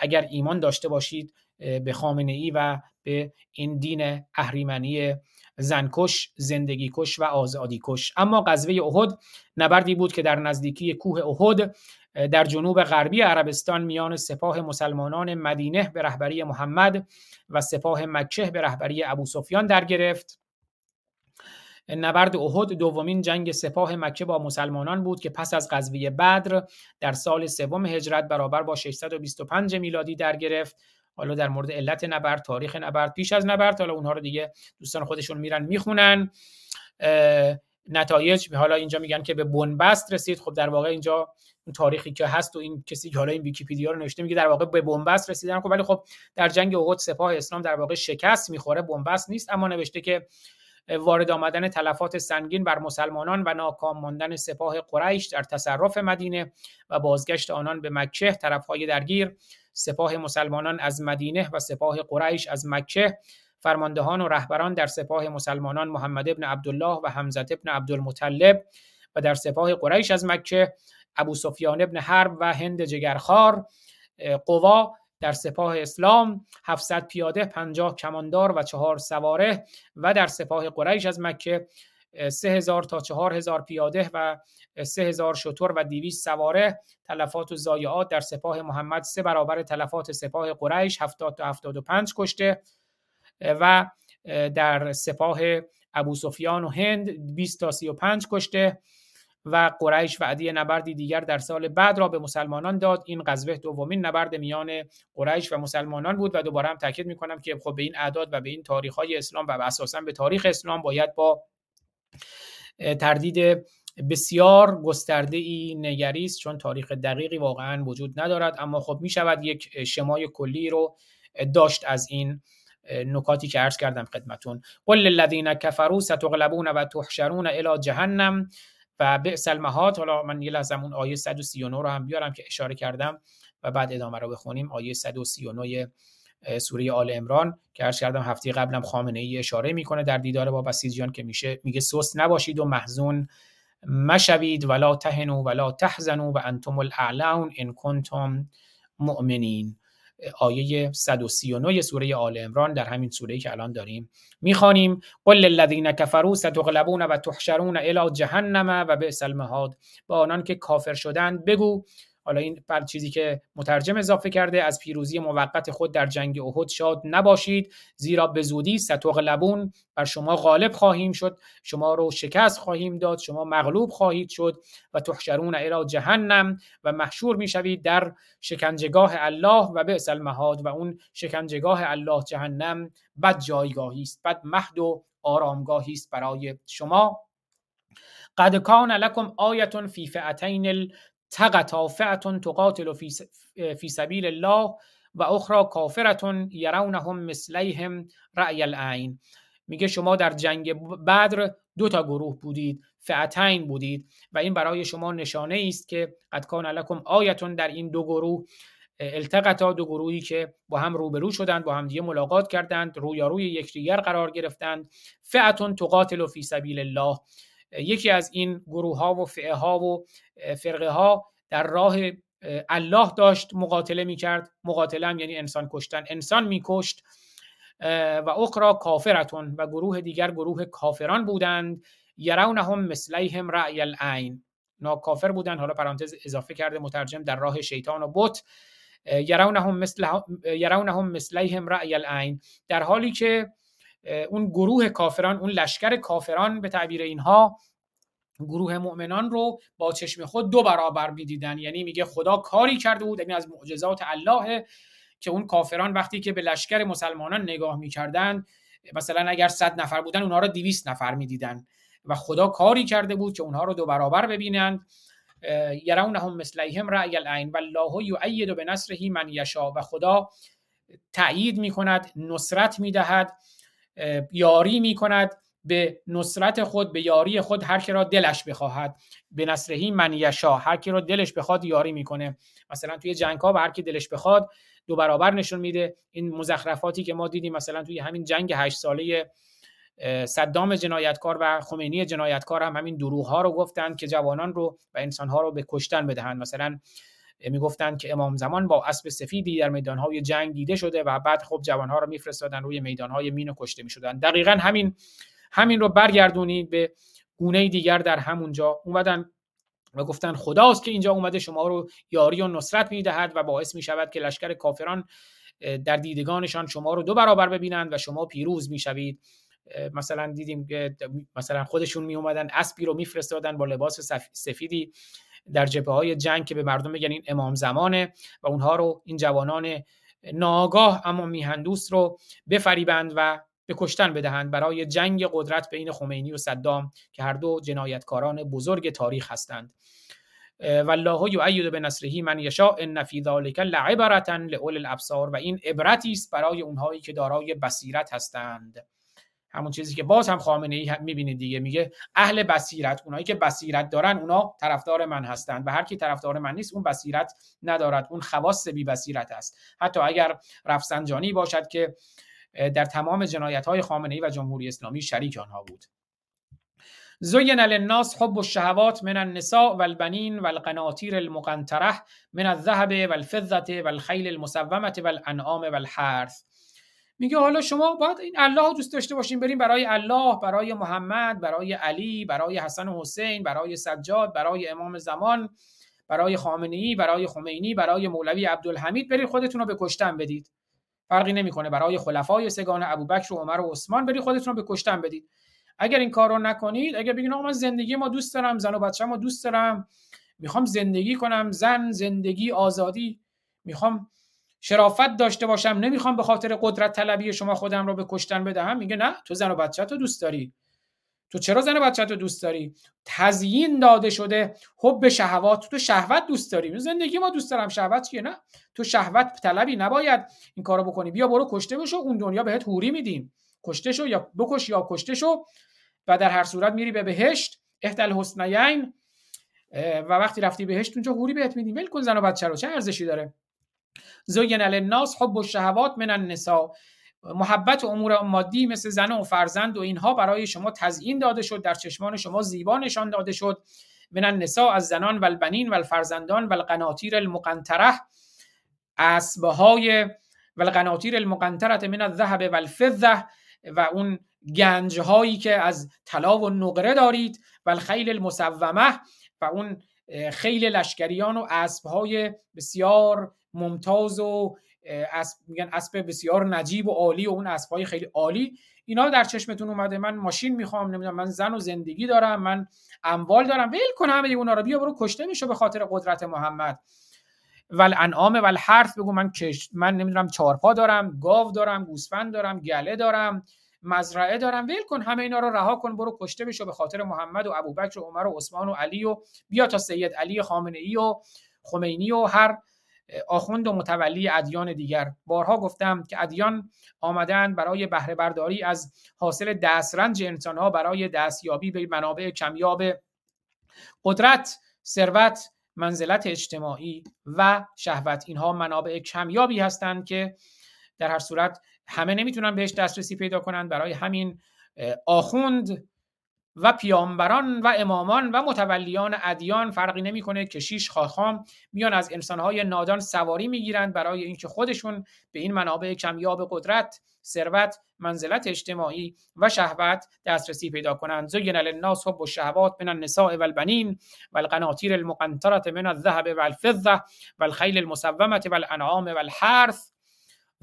اگر ایمان داشته باشید به خامنه ای و به این دین اهریمنی زنکش زندگی کش و آزادی کش اما غزوه احد نبردی بود که در نزدیکی کوه احد در جنوب غربی عربستان میان سپاه مسلمانان مدینه به رهبری محمد و سپاه مکه به رهبری ابو سفیان در گرفت. نبرد احد دومین جنگ سپاه مکه با مسلمانان بود که پس از غزوه بدر در سال سوم هجرت برابر با 625 میلادی در گرفت. حالا در مورد علت نبرد تاریخ نبرد پیش از نبرد حالا اونها رو دیگه دوستان خودشون میرن می‌خونن. نتایج حالا اینجا میگن که به بنبست رسید. خب در واقع اینجا اون تاریخی که هست و این کسی که حالا این ویکیپدیا رو نوشته میگه در واقع به بنبست رسیدن. خب ولی خب در جنگ احد سپاه اسلام در واقع شکست می‌خوره بنبست نیست اما نوشته که وارد آمدن تلفات سنگین بر مسلمانان و ناکام ماندن سپاه قریش در تصرف مدینه و بازگشت آنان به مکه طرفهای درگیر سپاه مسلمانان از مدینه و سپاه قریش از مکه فرماندهان و رهبران در سپاه مسلمانان محمد ابن عبدالله و حمزه ابن عبدالمطلب و در سپاه قریش از مکه ابو سفیان ابن حرب و هند جگرخار قوا در سپاه اسلام 700 پیاده 50 کماندار و چهار سواره و در سپاه قریش از مکه 3000 تا 4000 پیاده و 3000 شتر و 200 سواره تلفات و ضایعات در سپاه محمد سه برابر تلفات سپاه قریش 70 تا 75 کشته و در سپاه ابو سفیان و هند 20 تا 35 کشته و قریش وعده نبردی دیگر در سال بعد را به مسلمانان داد. این غزوه دومین نبرد میان قریش و مسلمانان بود و دوباره هم تاکید می‌کنم که خب به این اعداد و به این تاریخ های اسلام و اساسا به تاریخ اسلام باید با تردید بسیار گسترده ای نگریست چون تاریخ دقیقی واقعا وجود ندارد. اما خب می شود یک شمای کلی رو داشت از این نکاتی که عرض کردم خدمتون. قل للذین کفروا ستغلبون و تحشرون الی جهنم. و بئس المهاد حالا من یه لحظه اون آیه 139 رو هم بیارم که اشاره کردم و بعد ادامه رو بخونیم. آیه 139 سوره آل عمران که عرض کردم هفته قبلم خامنه ای اشاره می‌کنه در دیدار با بسیجیان که میشه میگه سست نباشید و محزون مشوید ولا تهنوا ولا تحزنوا و انتم الاعلون ان کنتم مؤمنین. آیه 139 سوره آل عمران در همین سوره که الان داریم می‌خوانیم. قل للذین کفروا ستغلبون و تحشرون الی جهنم و بئس المهاد. با آنان که کافر شدند بگو حالا این بر چیزی که مترجم اضافه کرده از پیروزی موقت خود در جنگ احد شاد نباشید. زیرا به زودی ستغلبون بر شما غالب خواهیم شد. شما رو شکست خواهیم داد. شما مغلوب خواهید شد. و تحشرون الی جهنم و محشور می‌شوید در شکنجگاه الله و به المهاد. و اون شکنجگاه الله جهنم بد جایگاهی است بد مهد و آرامگاهی است برای شما. قد کان لکم آیه فی فئتین تقطا فئتون تقاتل فی سبیل الله و اخرى کافرتون یرونهم مثلیهم رأی العین میگه شما در جنگ بدر دو تا گروه بودید فعتین بودید و این برای شما نشانه است که قد کان لکم آیتون در این دو گروه التقطا دو گروهی که با هم روبرو شدند با هم دیگه ملاقات کردند رویاروی یکدیگر قرار گرفتند. فعتون تقاتل فی سبیل الله. یکی از این گروه ها و فئه ها و فرقه ها در راه الله داشت مقاتله می‌کرد. مقاتله هم یعنی انسان کشتن. انسان میکشت و اخرى کافرتون و گروه دیگر گروه کافران بودند. یرونهم مثلیهم رأی العین. نا کافر بودند. حالا پرانتز اضافه کرده مترجم در راه شیطان و بت. یرونهم مثل یرونهم مثلیهم رأی العین. در حالی که اون گروه کافران اون لشکر کافران به تعبیر اینها گروه مؤمنان رو با چشم خود دو برابر می‌دیدن. یعنی میگه خدا کاری کرده بود یعنی از معجزات الله که اون کافران وقتی که به لشکر مسلمانان نگاه می‌کردن مثلا اگر 100 نفر بودن اونها رو 200 نفر می‌دیدن و خدا کاری کرده بود که اونها رو دو برابر ببینند یرونهم مثلیهم رأی العین والله یؤید بنصره من یشا و خدا تأیید می‌کند نصرت می‌دهد. یاری می‌کند. به نصرت خود به یاری خود هر کی را دلش بخواهد. به نصرهی من یشا هر کی را دلش بخواد یاری می‌کنه. مثلا توی جنگ ها به هر کی دلش بخواد دو برابر نشون میده. این مزخرفاتی که ما دیدیم مثلا توی همین جنگ هشت ساله صدام جنایتکار و خمینی جنایتکار هم همین دروغ ها رو گفتند که جوانان رو و انسان ها رو به کشتن بدهند. مثلا می‌گفتند که امام زمان با اسب سفیدی در میدان های جنگ دیده شده و بعد خب جوان ها رو میفرستادن روی میدان های مین و کشته می‌شدن دقیقا همین همین رو برگردونید به گونه دیگر در همونجا اومدن و گفتن خداست که اینجا اومده شما رو یاری و نصرت می‌دهد و باعث می شود که لشکر کافران در دیدگانشان شما رو دو برابر ببینند و شما پیروز می‌شوید. مثلا دیدیم که مثلا خودشون می اومدن اسبی رو میفرستادن با لباس سفیدی. در جبهه های جنگ که به مردم بگن این امام زمانه و اونها رو این جوانان ناگاه اما میهندوست رو بفریبند و به کشتن بدهند برای جنگ قدرت بین خمینی و صدام که هر دو جنایتکاران بزرگ تاریخ هستند. والله یؤید به نصرهی من یشاء ان فی ذلک لعبرة لاول الابصار و این عبرتی است برای اونهایی که دارای بصیرت هستند. همون چیزی که باز هم خامنه ای می‌بینید دیگه. میگه اهل بصیرت اونایی که بصیرت دارن اونا طرفدار من هستند و هر کی طرفدار من نیست اون بصیرت ندارد. اون خواص بی بصیرت است. حتی اگر رفسنجانی باشد که در تمام جنایت های خامنه ای و جمهوری اسلامی شریک آنها بود. زین للناس حب الشهوات من النساء والبنین والقناطیر المقنطره من الذهب والفضه والخیل المسومه والانعام والحرث. میگه حالا شما باید این الله دوست داشته باشین بریم برای الله برای محمد برای علی برای حسن و حسین برای سجاد برای امام زمان برای خامنه ای برای خمینی برای مولوی عبدالحمید. برید خودتون رو به کشتن بدید. فرقی نمی‌کنه. برای خلفای سگان ابوبکر و عمر و عثمان بری خودتون رو به کشتن بدید. اگر این کار رو نکنید اگر بگین آقا من زندگی ما دوست دارم زن و بچه ما دوست دارم می‌خوام زندگی کنم زن زندگی آزادی. می‌خوام شرافت داشته باشم نمی‌خوام به خاطر قدرت طلبی شما خودم رو به کشتن بدهم. میگه نه تو زن و بچه تو دوست داری. تو چرا زن و بچه تو دوست داری؟ تزیین داده شده. حب شهوات تو شهوت دوست داری. زندگی ما دوست دارم. شهوت چیه؟ نه. تو شهوت طلبی نباید این کارو بکنی. بیا برو کشته بشو اون دنیا بهت حوری میدیم. کشته شو یا بکش یا کشته شو. و در هر صورت میری به بهشت. احتل حسنیین و وقتی رفتی بهشت اونجا حوری بهت میدیم. ول کن زن و بچه رو چه ارزشی داره؟ زین للناس حب الشهوات من النساء. محبت و امور مادی مثل زن و فرزند و اینها برای شما تزیین داده شد در چشمان شما زیبا نشان داده شد. من النساء از زنان و البنین و الفرزندان و القناطیر المقنطره. اسبهای و القناطیر المقنطره من الذهب و الفضه و اون گنج هایی که از طلا و نقره دارید و الخیل المسومه و اون خیل لشکریان و اسب های بسیار ممتاز و اسب میگن اسب بسیار نجیب و عالی و اون اسبهای خیلی عالی. اینا در چشمتون اومده. من ماشین می‌خوام نمی‌دونم من زن و زندگی دارم من اموال دارم. ول کن همه اونا رو. بیا برو کشته میشه به خاطر قدرت محمد. ول انعام ول حرف بگو. من کش من نمی‌دونم چارپا دارم گاو دارم گوسفند دارم گله دارم مزرعه دارم. ول کن همه اینا رو رها کن. برو کشته بشو به خاطر محمد و ابوبکر و عمر و عثمان و علی و بیا تا سید علی خامنه ای و خمینی و هر آخوند و متولی ادیان دیگر. بارها گفتم که ادیان آمدن برای بهره برداری از حاصل دسترنج انسانها برای دستیابی به منابع کمیاب قدرت ثروت منزلت اجتماعی و شهوت. اینها منابع کمیابی هستند که در هر صورت همه نمی‌تونن بهش دسترسی پیدا کنند برای همین آخوند و پیامبران و امامان و متولیان ادیان فرقی نمی‌کنه کشیش خاخام میان از انسانهای نادان سواری می‌گیرند برای اینکه خودشون به این منابع کمیاب قدرت ثروت منزلت اجتماعی و شهوت دسترسی پیدا کنند. زین للناس حب الشهوات من النساء والبنین والقناطیر المقنطره من الذهب والفضه والخیل المسومه والانعام والحرث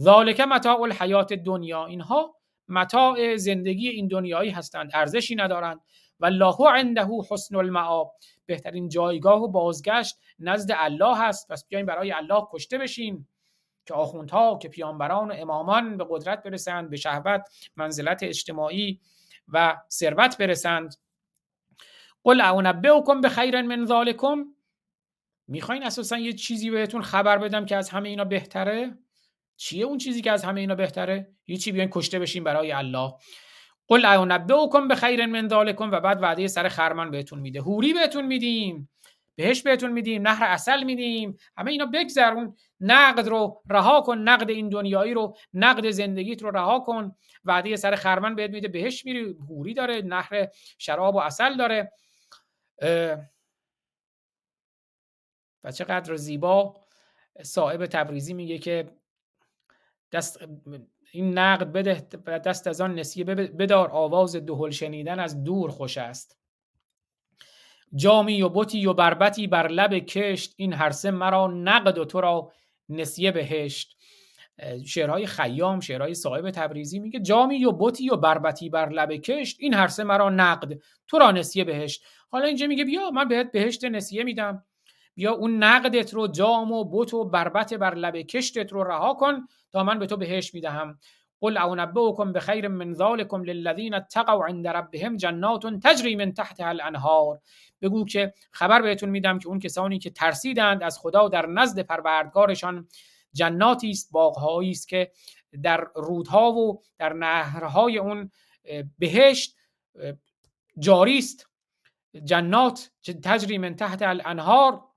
ذالک متاع الحیات دنیا اینها متاع زندگی این دنیایی هستند ارزشی ندارند. و الله عنده حسن المعاب بهترین جایگاه و بازگشت نزد الله هست پس بیاین برای الله کشته بشین که آخوندها که پیامبران و امامان به قدرت برسند به شهوت منزلت اجتماعی و ثروت برسند. قل اعنبئکم به خیر من ذالکم. می‌خواین اساسا یه چیزی بهتون خبر بدم که از همه اینا بهتره؟ چیه اون چیزی که از همه اینا بهتره؟ هیچی بیاین کشته بشین برای الله. قل اعنبئکم به خیر من ذالکم و بعد وعده سر خرمان بهتون میده. هوری بهتون میدیم بهش بهتون میدیم نهر اصل میدیم. همه اینا بگذر اون نقد رو رها کن نقد این دنیایی رو نقد زندگیت رو رها کن. وعده سر خرمن بهت میده بهش میری. هوری داره نهر شراب و اصل داره. و چقدر زیبا. صاحب تبریزی میگه که دست این نقد بده دست از آن نسیه بدار آواز دهل شنیدن از دور خوش است. جامی و بوتی و بربتی بر لب کشت این هر سه مرا نقد و تو را نسیه بهشت. شعرهای خیام شعرهای صاحب تبریزی میگه جامی و بوتی و بربتی بر لب کشت این هر سه مرا نقد تو را نسیه بهشت. حالا اینجا میگه بیا من بهت بهشت نسیه میدم. بیا اون نقدت رو جام و بوت و بربت بر لب کشتت رو رها کن تا من به تو بهشت می‌دهم. قل اعنبئکم بخیر من ذالکم للذین اتقوا عند ربهم جنات تجری من تحتها الانهار. بگو که خبر بهتون میدم که اون کسانی که ترسیدند از خدا در نزد پروردگارشان جناتی است باغهایی است که در رودها و در نهرهای اون بهشت جاری است. جنات تجری من تحت الانهار.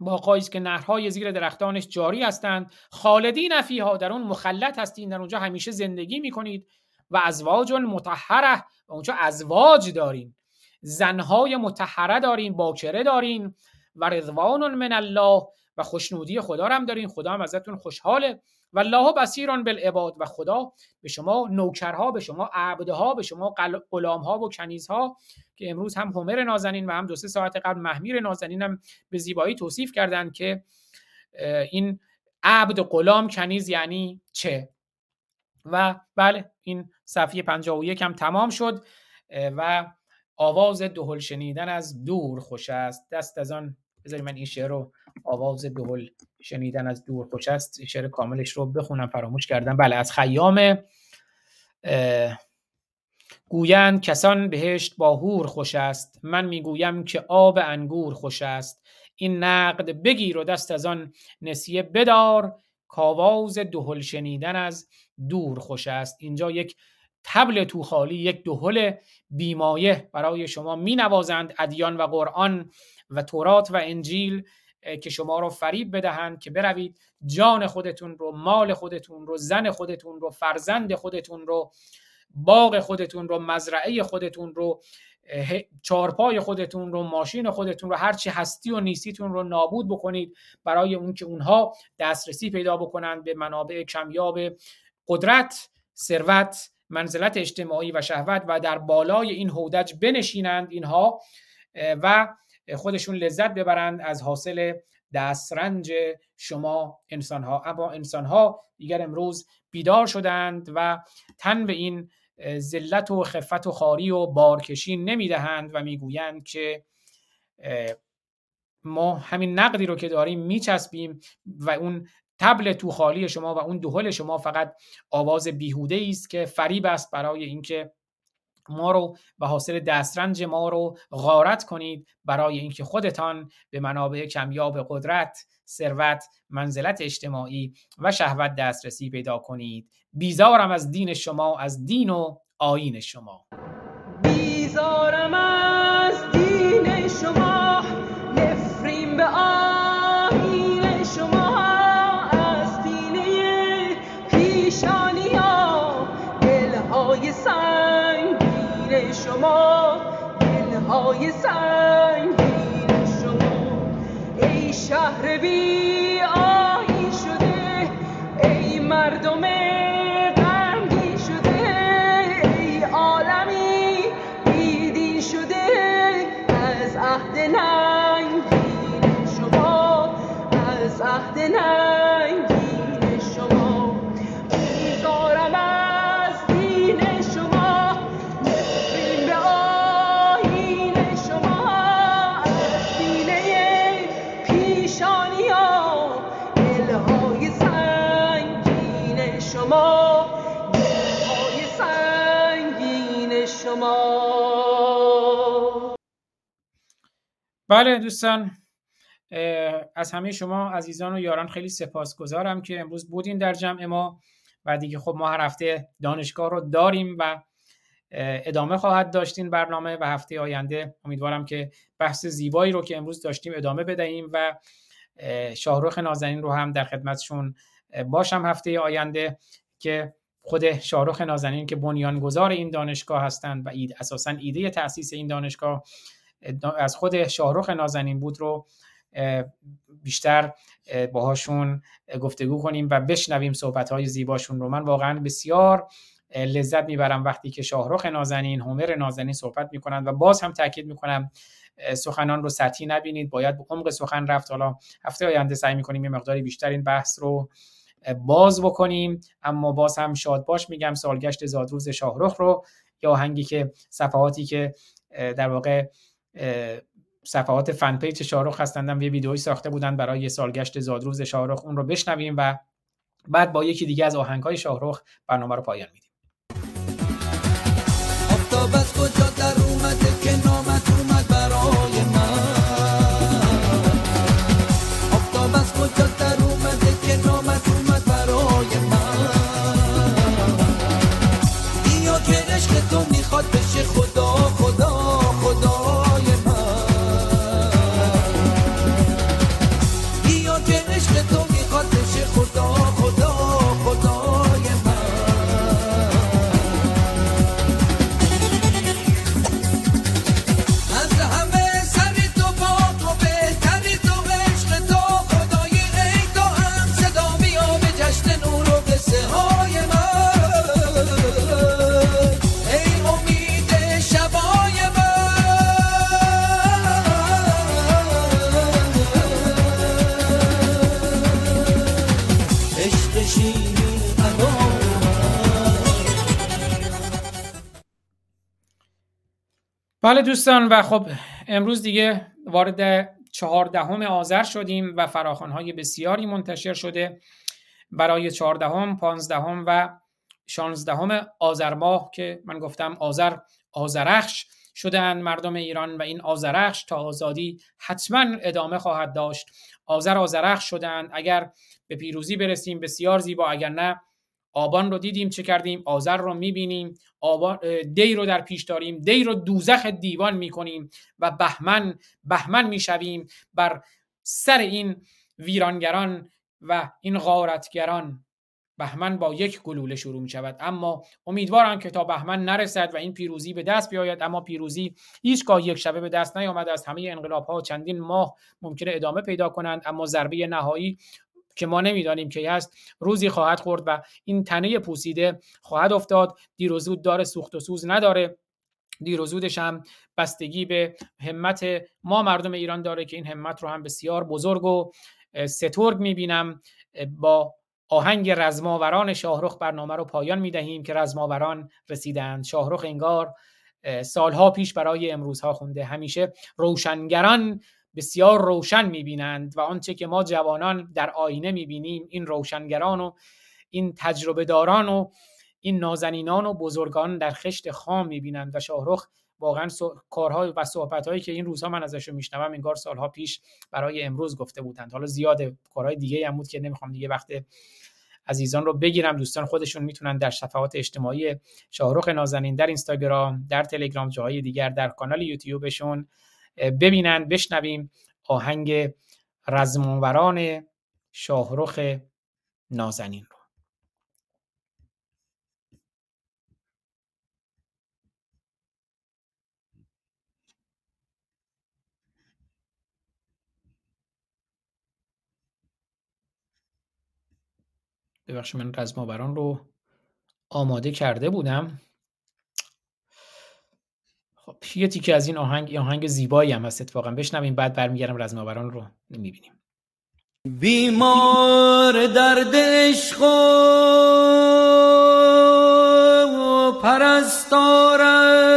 باغهایی است که نهرهای زیر درختانش جاری هستند خالدین فیها در اون مخلط هستین در اونجا همیشه زندگی می‌کنید و ازواج مطهره و اونجا ازواج دارین. زنهای متحره دارین باکره دارین و رضوان من الله و خوشنودی خدا هم دارین. خدا هم ازتون خوشحاله. و الله بصیران بالعباد و خدا به شما نوکرها به شما عبدها به شما غلامها و کنیزها که امروز هم همر نازنین و هم دو سه ساعت قبل محمیر نازنین هم به زیبایی توصیف کردند که این عبد غلام کنیز یعنی چه؟ و بله این صفحه 51 هم تمام شد و آواز دهل شنیدن از دور خوش است. دست از آن بذارید من این شعر رو آواز دهل شنیدن از دور خوش است. شعر کاملش رو بخونم فراموش کردم. بله از خیام گویند کسان بهشت با هور خوش است. من می‌گویم که آب انگور خوش است. این نقد بگیر و دست از آن نسیه بدار. کاواز دهل شنیدن از دور خوش است. اینجا یک تبل تو خالی یک دهل بیمایه برای شما می نوازند ادیان و قرآن و تورات و انجیل که شما رو فریب بدهند که بروید جان خودتون رو مال خودتون رو زن خودتون رو فرزند خودتون رو باغ خودتون رو مزرعه خودتون رو چارپای خودتون رو ماشین خودتون رو هرچی هستی و نیستیتون رو نابود بکنید برای اون که اونها دسترسی پیدا بکنند به منابع کمیاب قدرت ثروت منزلت اجتماعی و شهوت و در بالای این هودج بنشینند اینها و خودشون لذت ببرند از حاصل دسترنج شما انسان ها اما انسان ها دیگر امروز بیدار شدند و تن به این ذلت و خفت و خاری و بارکشی نمی‌دهند و می‌گویند که ما همین نقدی رو که داریم میچسبیم و اون تبل تو خالی شما و اون دهل شما فقط آواز بیهوده است که فریب است برای اینکه ما رو به حاصل دسترنج ما رو غارت کنید برای اینکه خودتان به منابع کمیاب قدرت ثروت منزلت اجتماعی و شهوت دسترسی پیدا کنید. بیزارم از دین شما از دین و آین شما. شهر بی بله دوستان از همه شما عزیزان و یاران خیلی سپاسگزارم که امروز بودین در جمع ما و دیگه خب ما هر هفته دانشگاه رو داریم و ادامه خواهد داشتین برنامه و هفته آینده. امیدوارم که بحث زیبایی رو که امروز داشتیم ادامه بدهیم و شاهرخ نازنین رو هم در خدمتشون باشم هفته آینده که خود شاهرخ نازنین که بنیانگذار این دانشگاه هستند و اید اساسا ایده تاسیس این دانشگاه از خود شاهرخ نازنین بود رو بیشتر باهاشون گفتگو کنیم و بشنویم صحبت های زیباشون رو. من واقعا بسیار لذت می‌برم وقتی که شاهرخ نازنین هومر نازنین صحبت می‌کنند و باز هم تاکید می‌کنم سخنان رو سطحی نبینید. باید به عمق سخن رفت. حالا هفته آینده سعی می‌کنیم یه مقداری بیشتر این بحث رو باز بکنیم. اما باز هم شاد باش میگم سالگشت زادروز شاهرخ رو یا آهنگی که صفحاتی که در واقع صفحات فن پیج شاهرخ هستند. یه ویدئویی ساخته بودن برای سالگشت زادروز شاهرخ. اون رو بشنویم و بعد با یکی دیگه از آهنگهای شاهرخ برنامه رو پایان میدیم. بله دوستان و خب امروز دیگه وارد چهاردهم آذر شدیم و فراخوانهای بسیاری منتشر شده. برای چهاردهم، پانزدهم و شانزدهم آذر ماه که من گفتم آذر آذرخش شدن مردم ایران و این آذرخش تا آزادی حتما ادامه خواهد داشت. آذر آذرخش شدن اگر به پیروزی برسیم بسیار زیبا. اگر نه آبان رو دیدیم چه کردیم؟ آذر رو می‌بینیم. آبان دی رو در پیش داریم. دی رو دوزخ دیوان می‌کنیم و بهمن بهمن می‌شویم بر سر این ویرانگران و این غارتگران. بهمن با یک گلوله شروع می شود اما امیدوارم که تا بهمن نرسد و این پیروزی به دست بیاید. اما پیروزی هیچگاه یک شبه به دست نیامده از همه انقلاب ها چندین ماه ممکنه ادامه پیدا کنند. اما ضربه نهایی که ما نمی‌دانیم کی هست روزی خواهد خورد و این تنه پوسیده خواهد افتاد. دیر و زود داره سوخت و سوز نداره. دیر و زودش هم بستگی به همت ما مردم ایران داره که این همت رو هم بسیار بزرگ و سترگ می‌بینم. با آهنگ رزماوران شاهرخ برنامه رو پایان می‌دهیم که رزماوران رسیدند شاهرخ انگار سالها پیش برای امروزها خونده. همیشه روشنگران بسیار روشن می‌بینند و آنچه که ما جوانان در آینه می‌بینیم این روشنگران و این تجربه داران و این نازنینان و بزرگان در خشت خام می‌بینند و شاهرخ واقعا کارهای و صحبتهایی که این روزها من ازش میشنوم انگار سالها پیش برای امروز گفته بودند. حالا زیاد کارهای دیگه هم بود که نمی‌خوام دیگه وقت عزیزان رو بگیرم. دوستان خودشون می‌تونن در صفحات اجتماعی شاهرخ نازنین در اینستاگرام در تلگرام جاهای دیگر در کانال یوتیوبشون ببینن بشنویم آهنگ رزمانوران شاهرخ نازنین رو. ببخشید من رزماوران رو آماده کرده بودم. خب یه تیکه از این آهنگ آهنگ زیبایی هم هست اتفاقا. بشنویم بعد برمیگردم رزماوران رو می‌بینیم. بیمار درد عشق و پرستارم.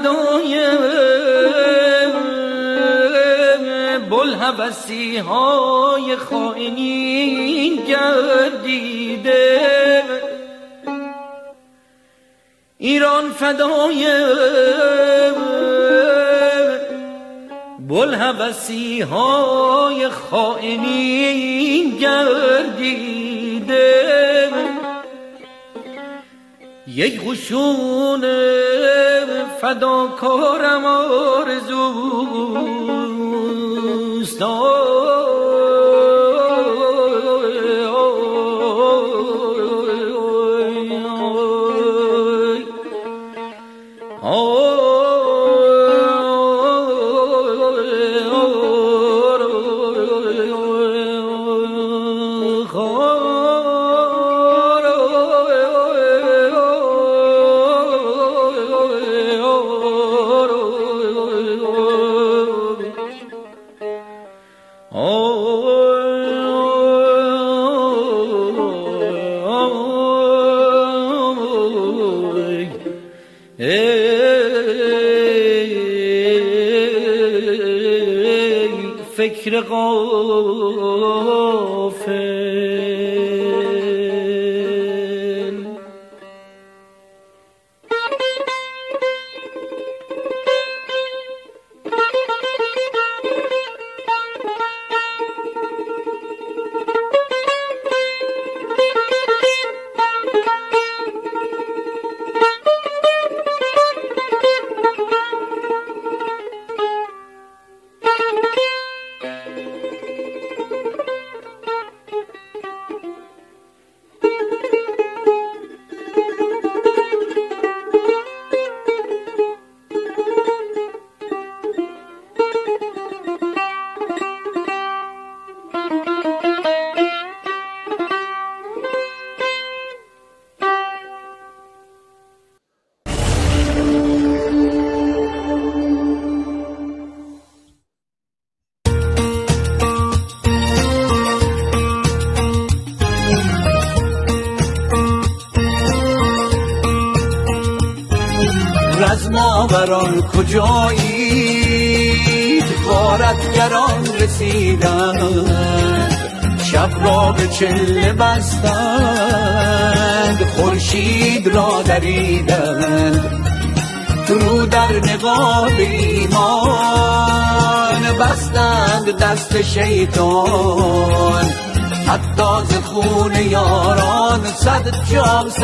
فدای بل بلحبسی های خائنین گردیده. ایران فدای بلحبسی های خائنین گردیده. یک قشون فداکارم آرزوست.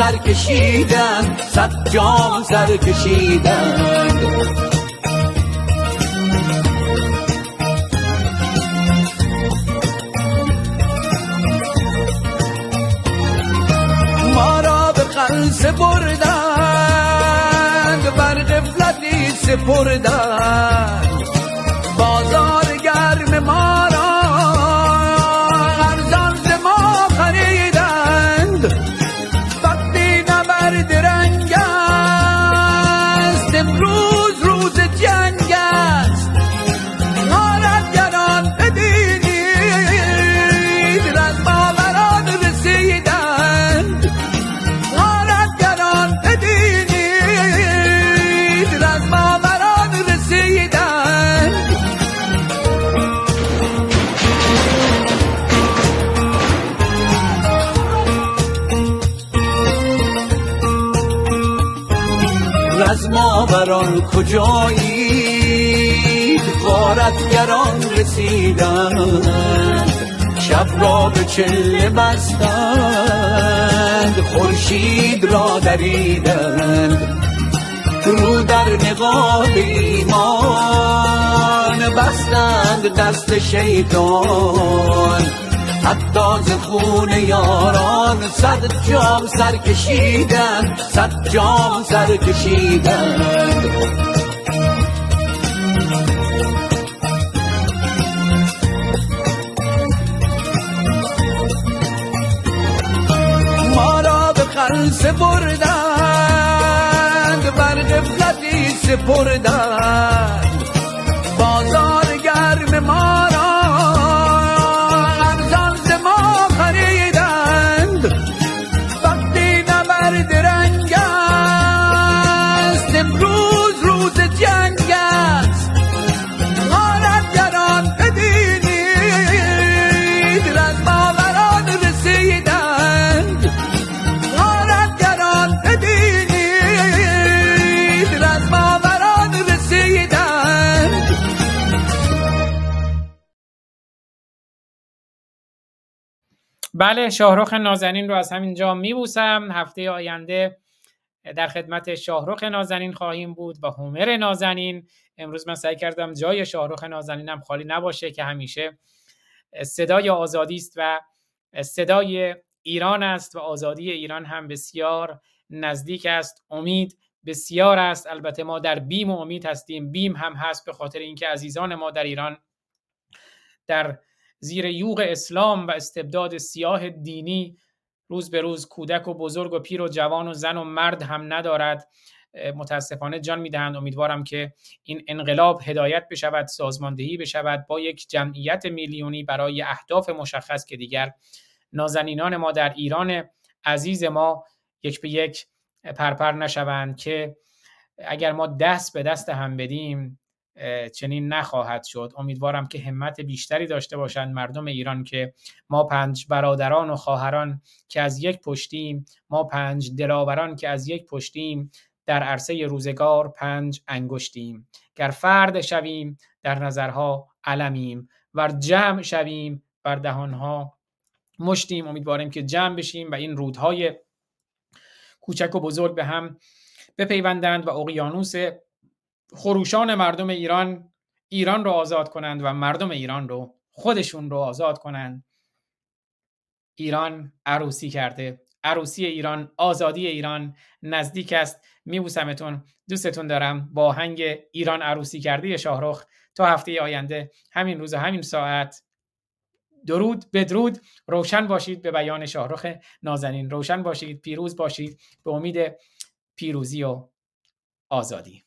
سر کشیدند صد جام سر کشیدند ما را به قلس بردند بر غفلتی سپردند کجایید غارتگران رسیدند. شب را به چله بستند خورشید را دریدند. فرو در نقاب ایمان بستند دست شیطان. حتی ز خون یاران صد جام سر کشیدند صد جام سر کشیدند به خلص بردند بر غفلتی سپردند بله شاهرخ نازنین رو از همینجا میبوسم. هفته آینده در خدمت شاهرخ نازنین خواهیم بود و هومر نازنین. امروز من سعی کردم جای شاهرخ نازنینم خالی نباشه که همیشه صدای آزادی است و صدای ایران است و آزادی ایران هم بسیار نزدیک است. امید بسیار است. البته ما در بیم و امید هستیم. بیم هم هست به خاطر اینکه عزیزان ما در ایران در زیر یوغ اسلام و استبداد سیاه دینی روز به روز کودک و بزرگ و پیر و جوان و زن و مرد هم ندارد. متاسفانه جان می‌دهند. امیدوارم که این انقلاب هدایت بشود سازماندهی بشود با یک جمعیت میلیونی برای اهداف مشخص که دیگر نازنینان ما در ایران عزیز ما یک به یک پرپر نشوند که اگر ما دست به دست هم بدیم چنین نخواهد شد. امیدوارم که همت بیشتری داشته باشند مردم ایران که ما پنج برادران و خواهران که از یک پشتیم ما پنج دلاوران که از یک پشتیم در عرصه روزگار پنج انگشتیم. گر فرد شویم در نظرها علمیم. و جمع شویم بر دهانها مشتیم. امیدواریم که جمع بشیم و این رودهای کوچک و بزرگ به هم بپیوندند و اقیانوس خروشان مردم ایران ایران رو آزاد کنند و مردم ایران رو خودشون رو آزاد کنند. ایران عروسی کرده. عروسی ایران آزادی ایران نزدیک است. میبوسمتون. دوستتون دارم. با هنگ ایران عروسی کرده شاهرخ تا هفته آینده. همین روز همین ساعت. درود بدرود. روشن باشید به بیان شاهرخ نازنین. روشن باشید پیروز باشید. به امید پیروزی و آزادی.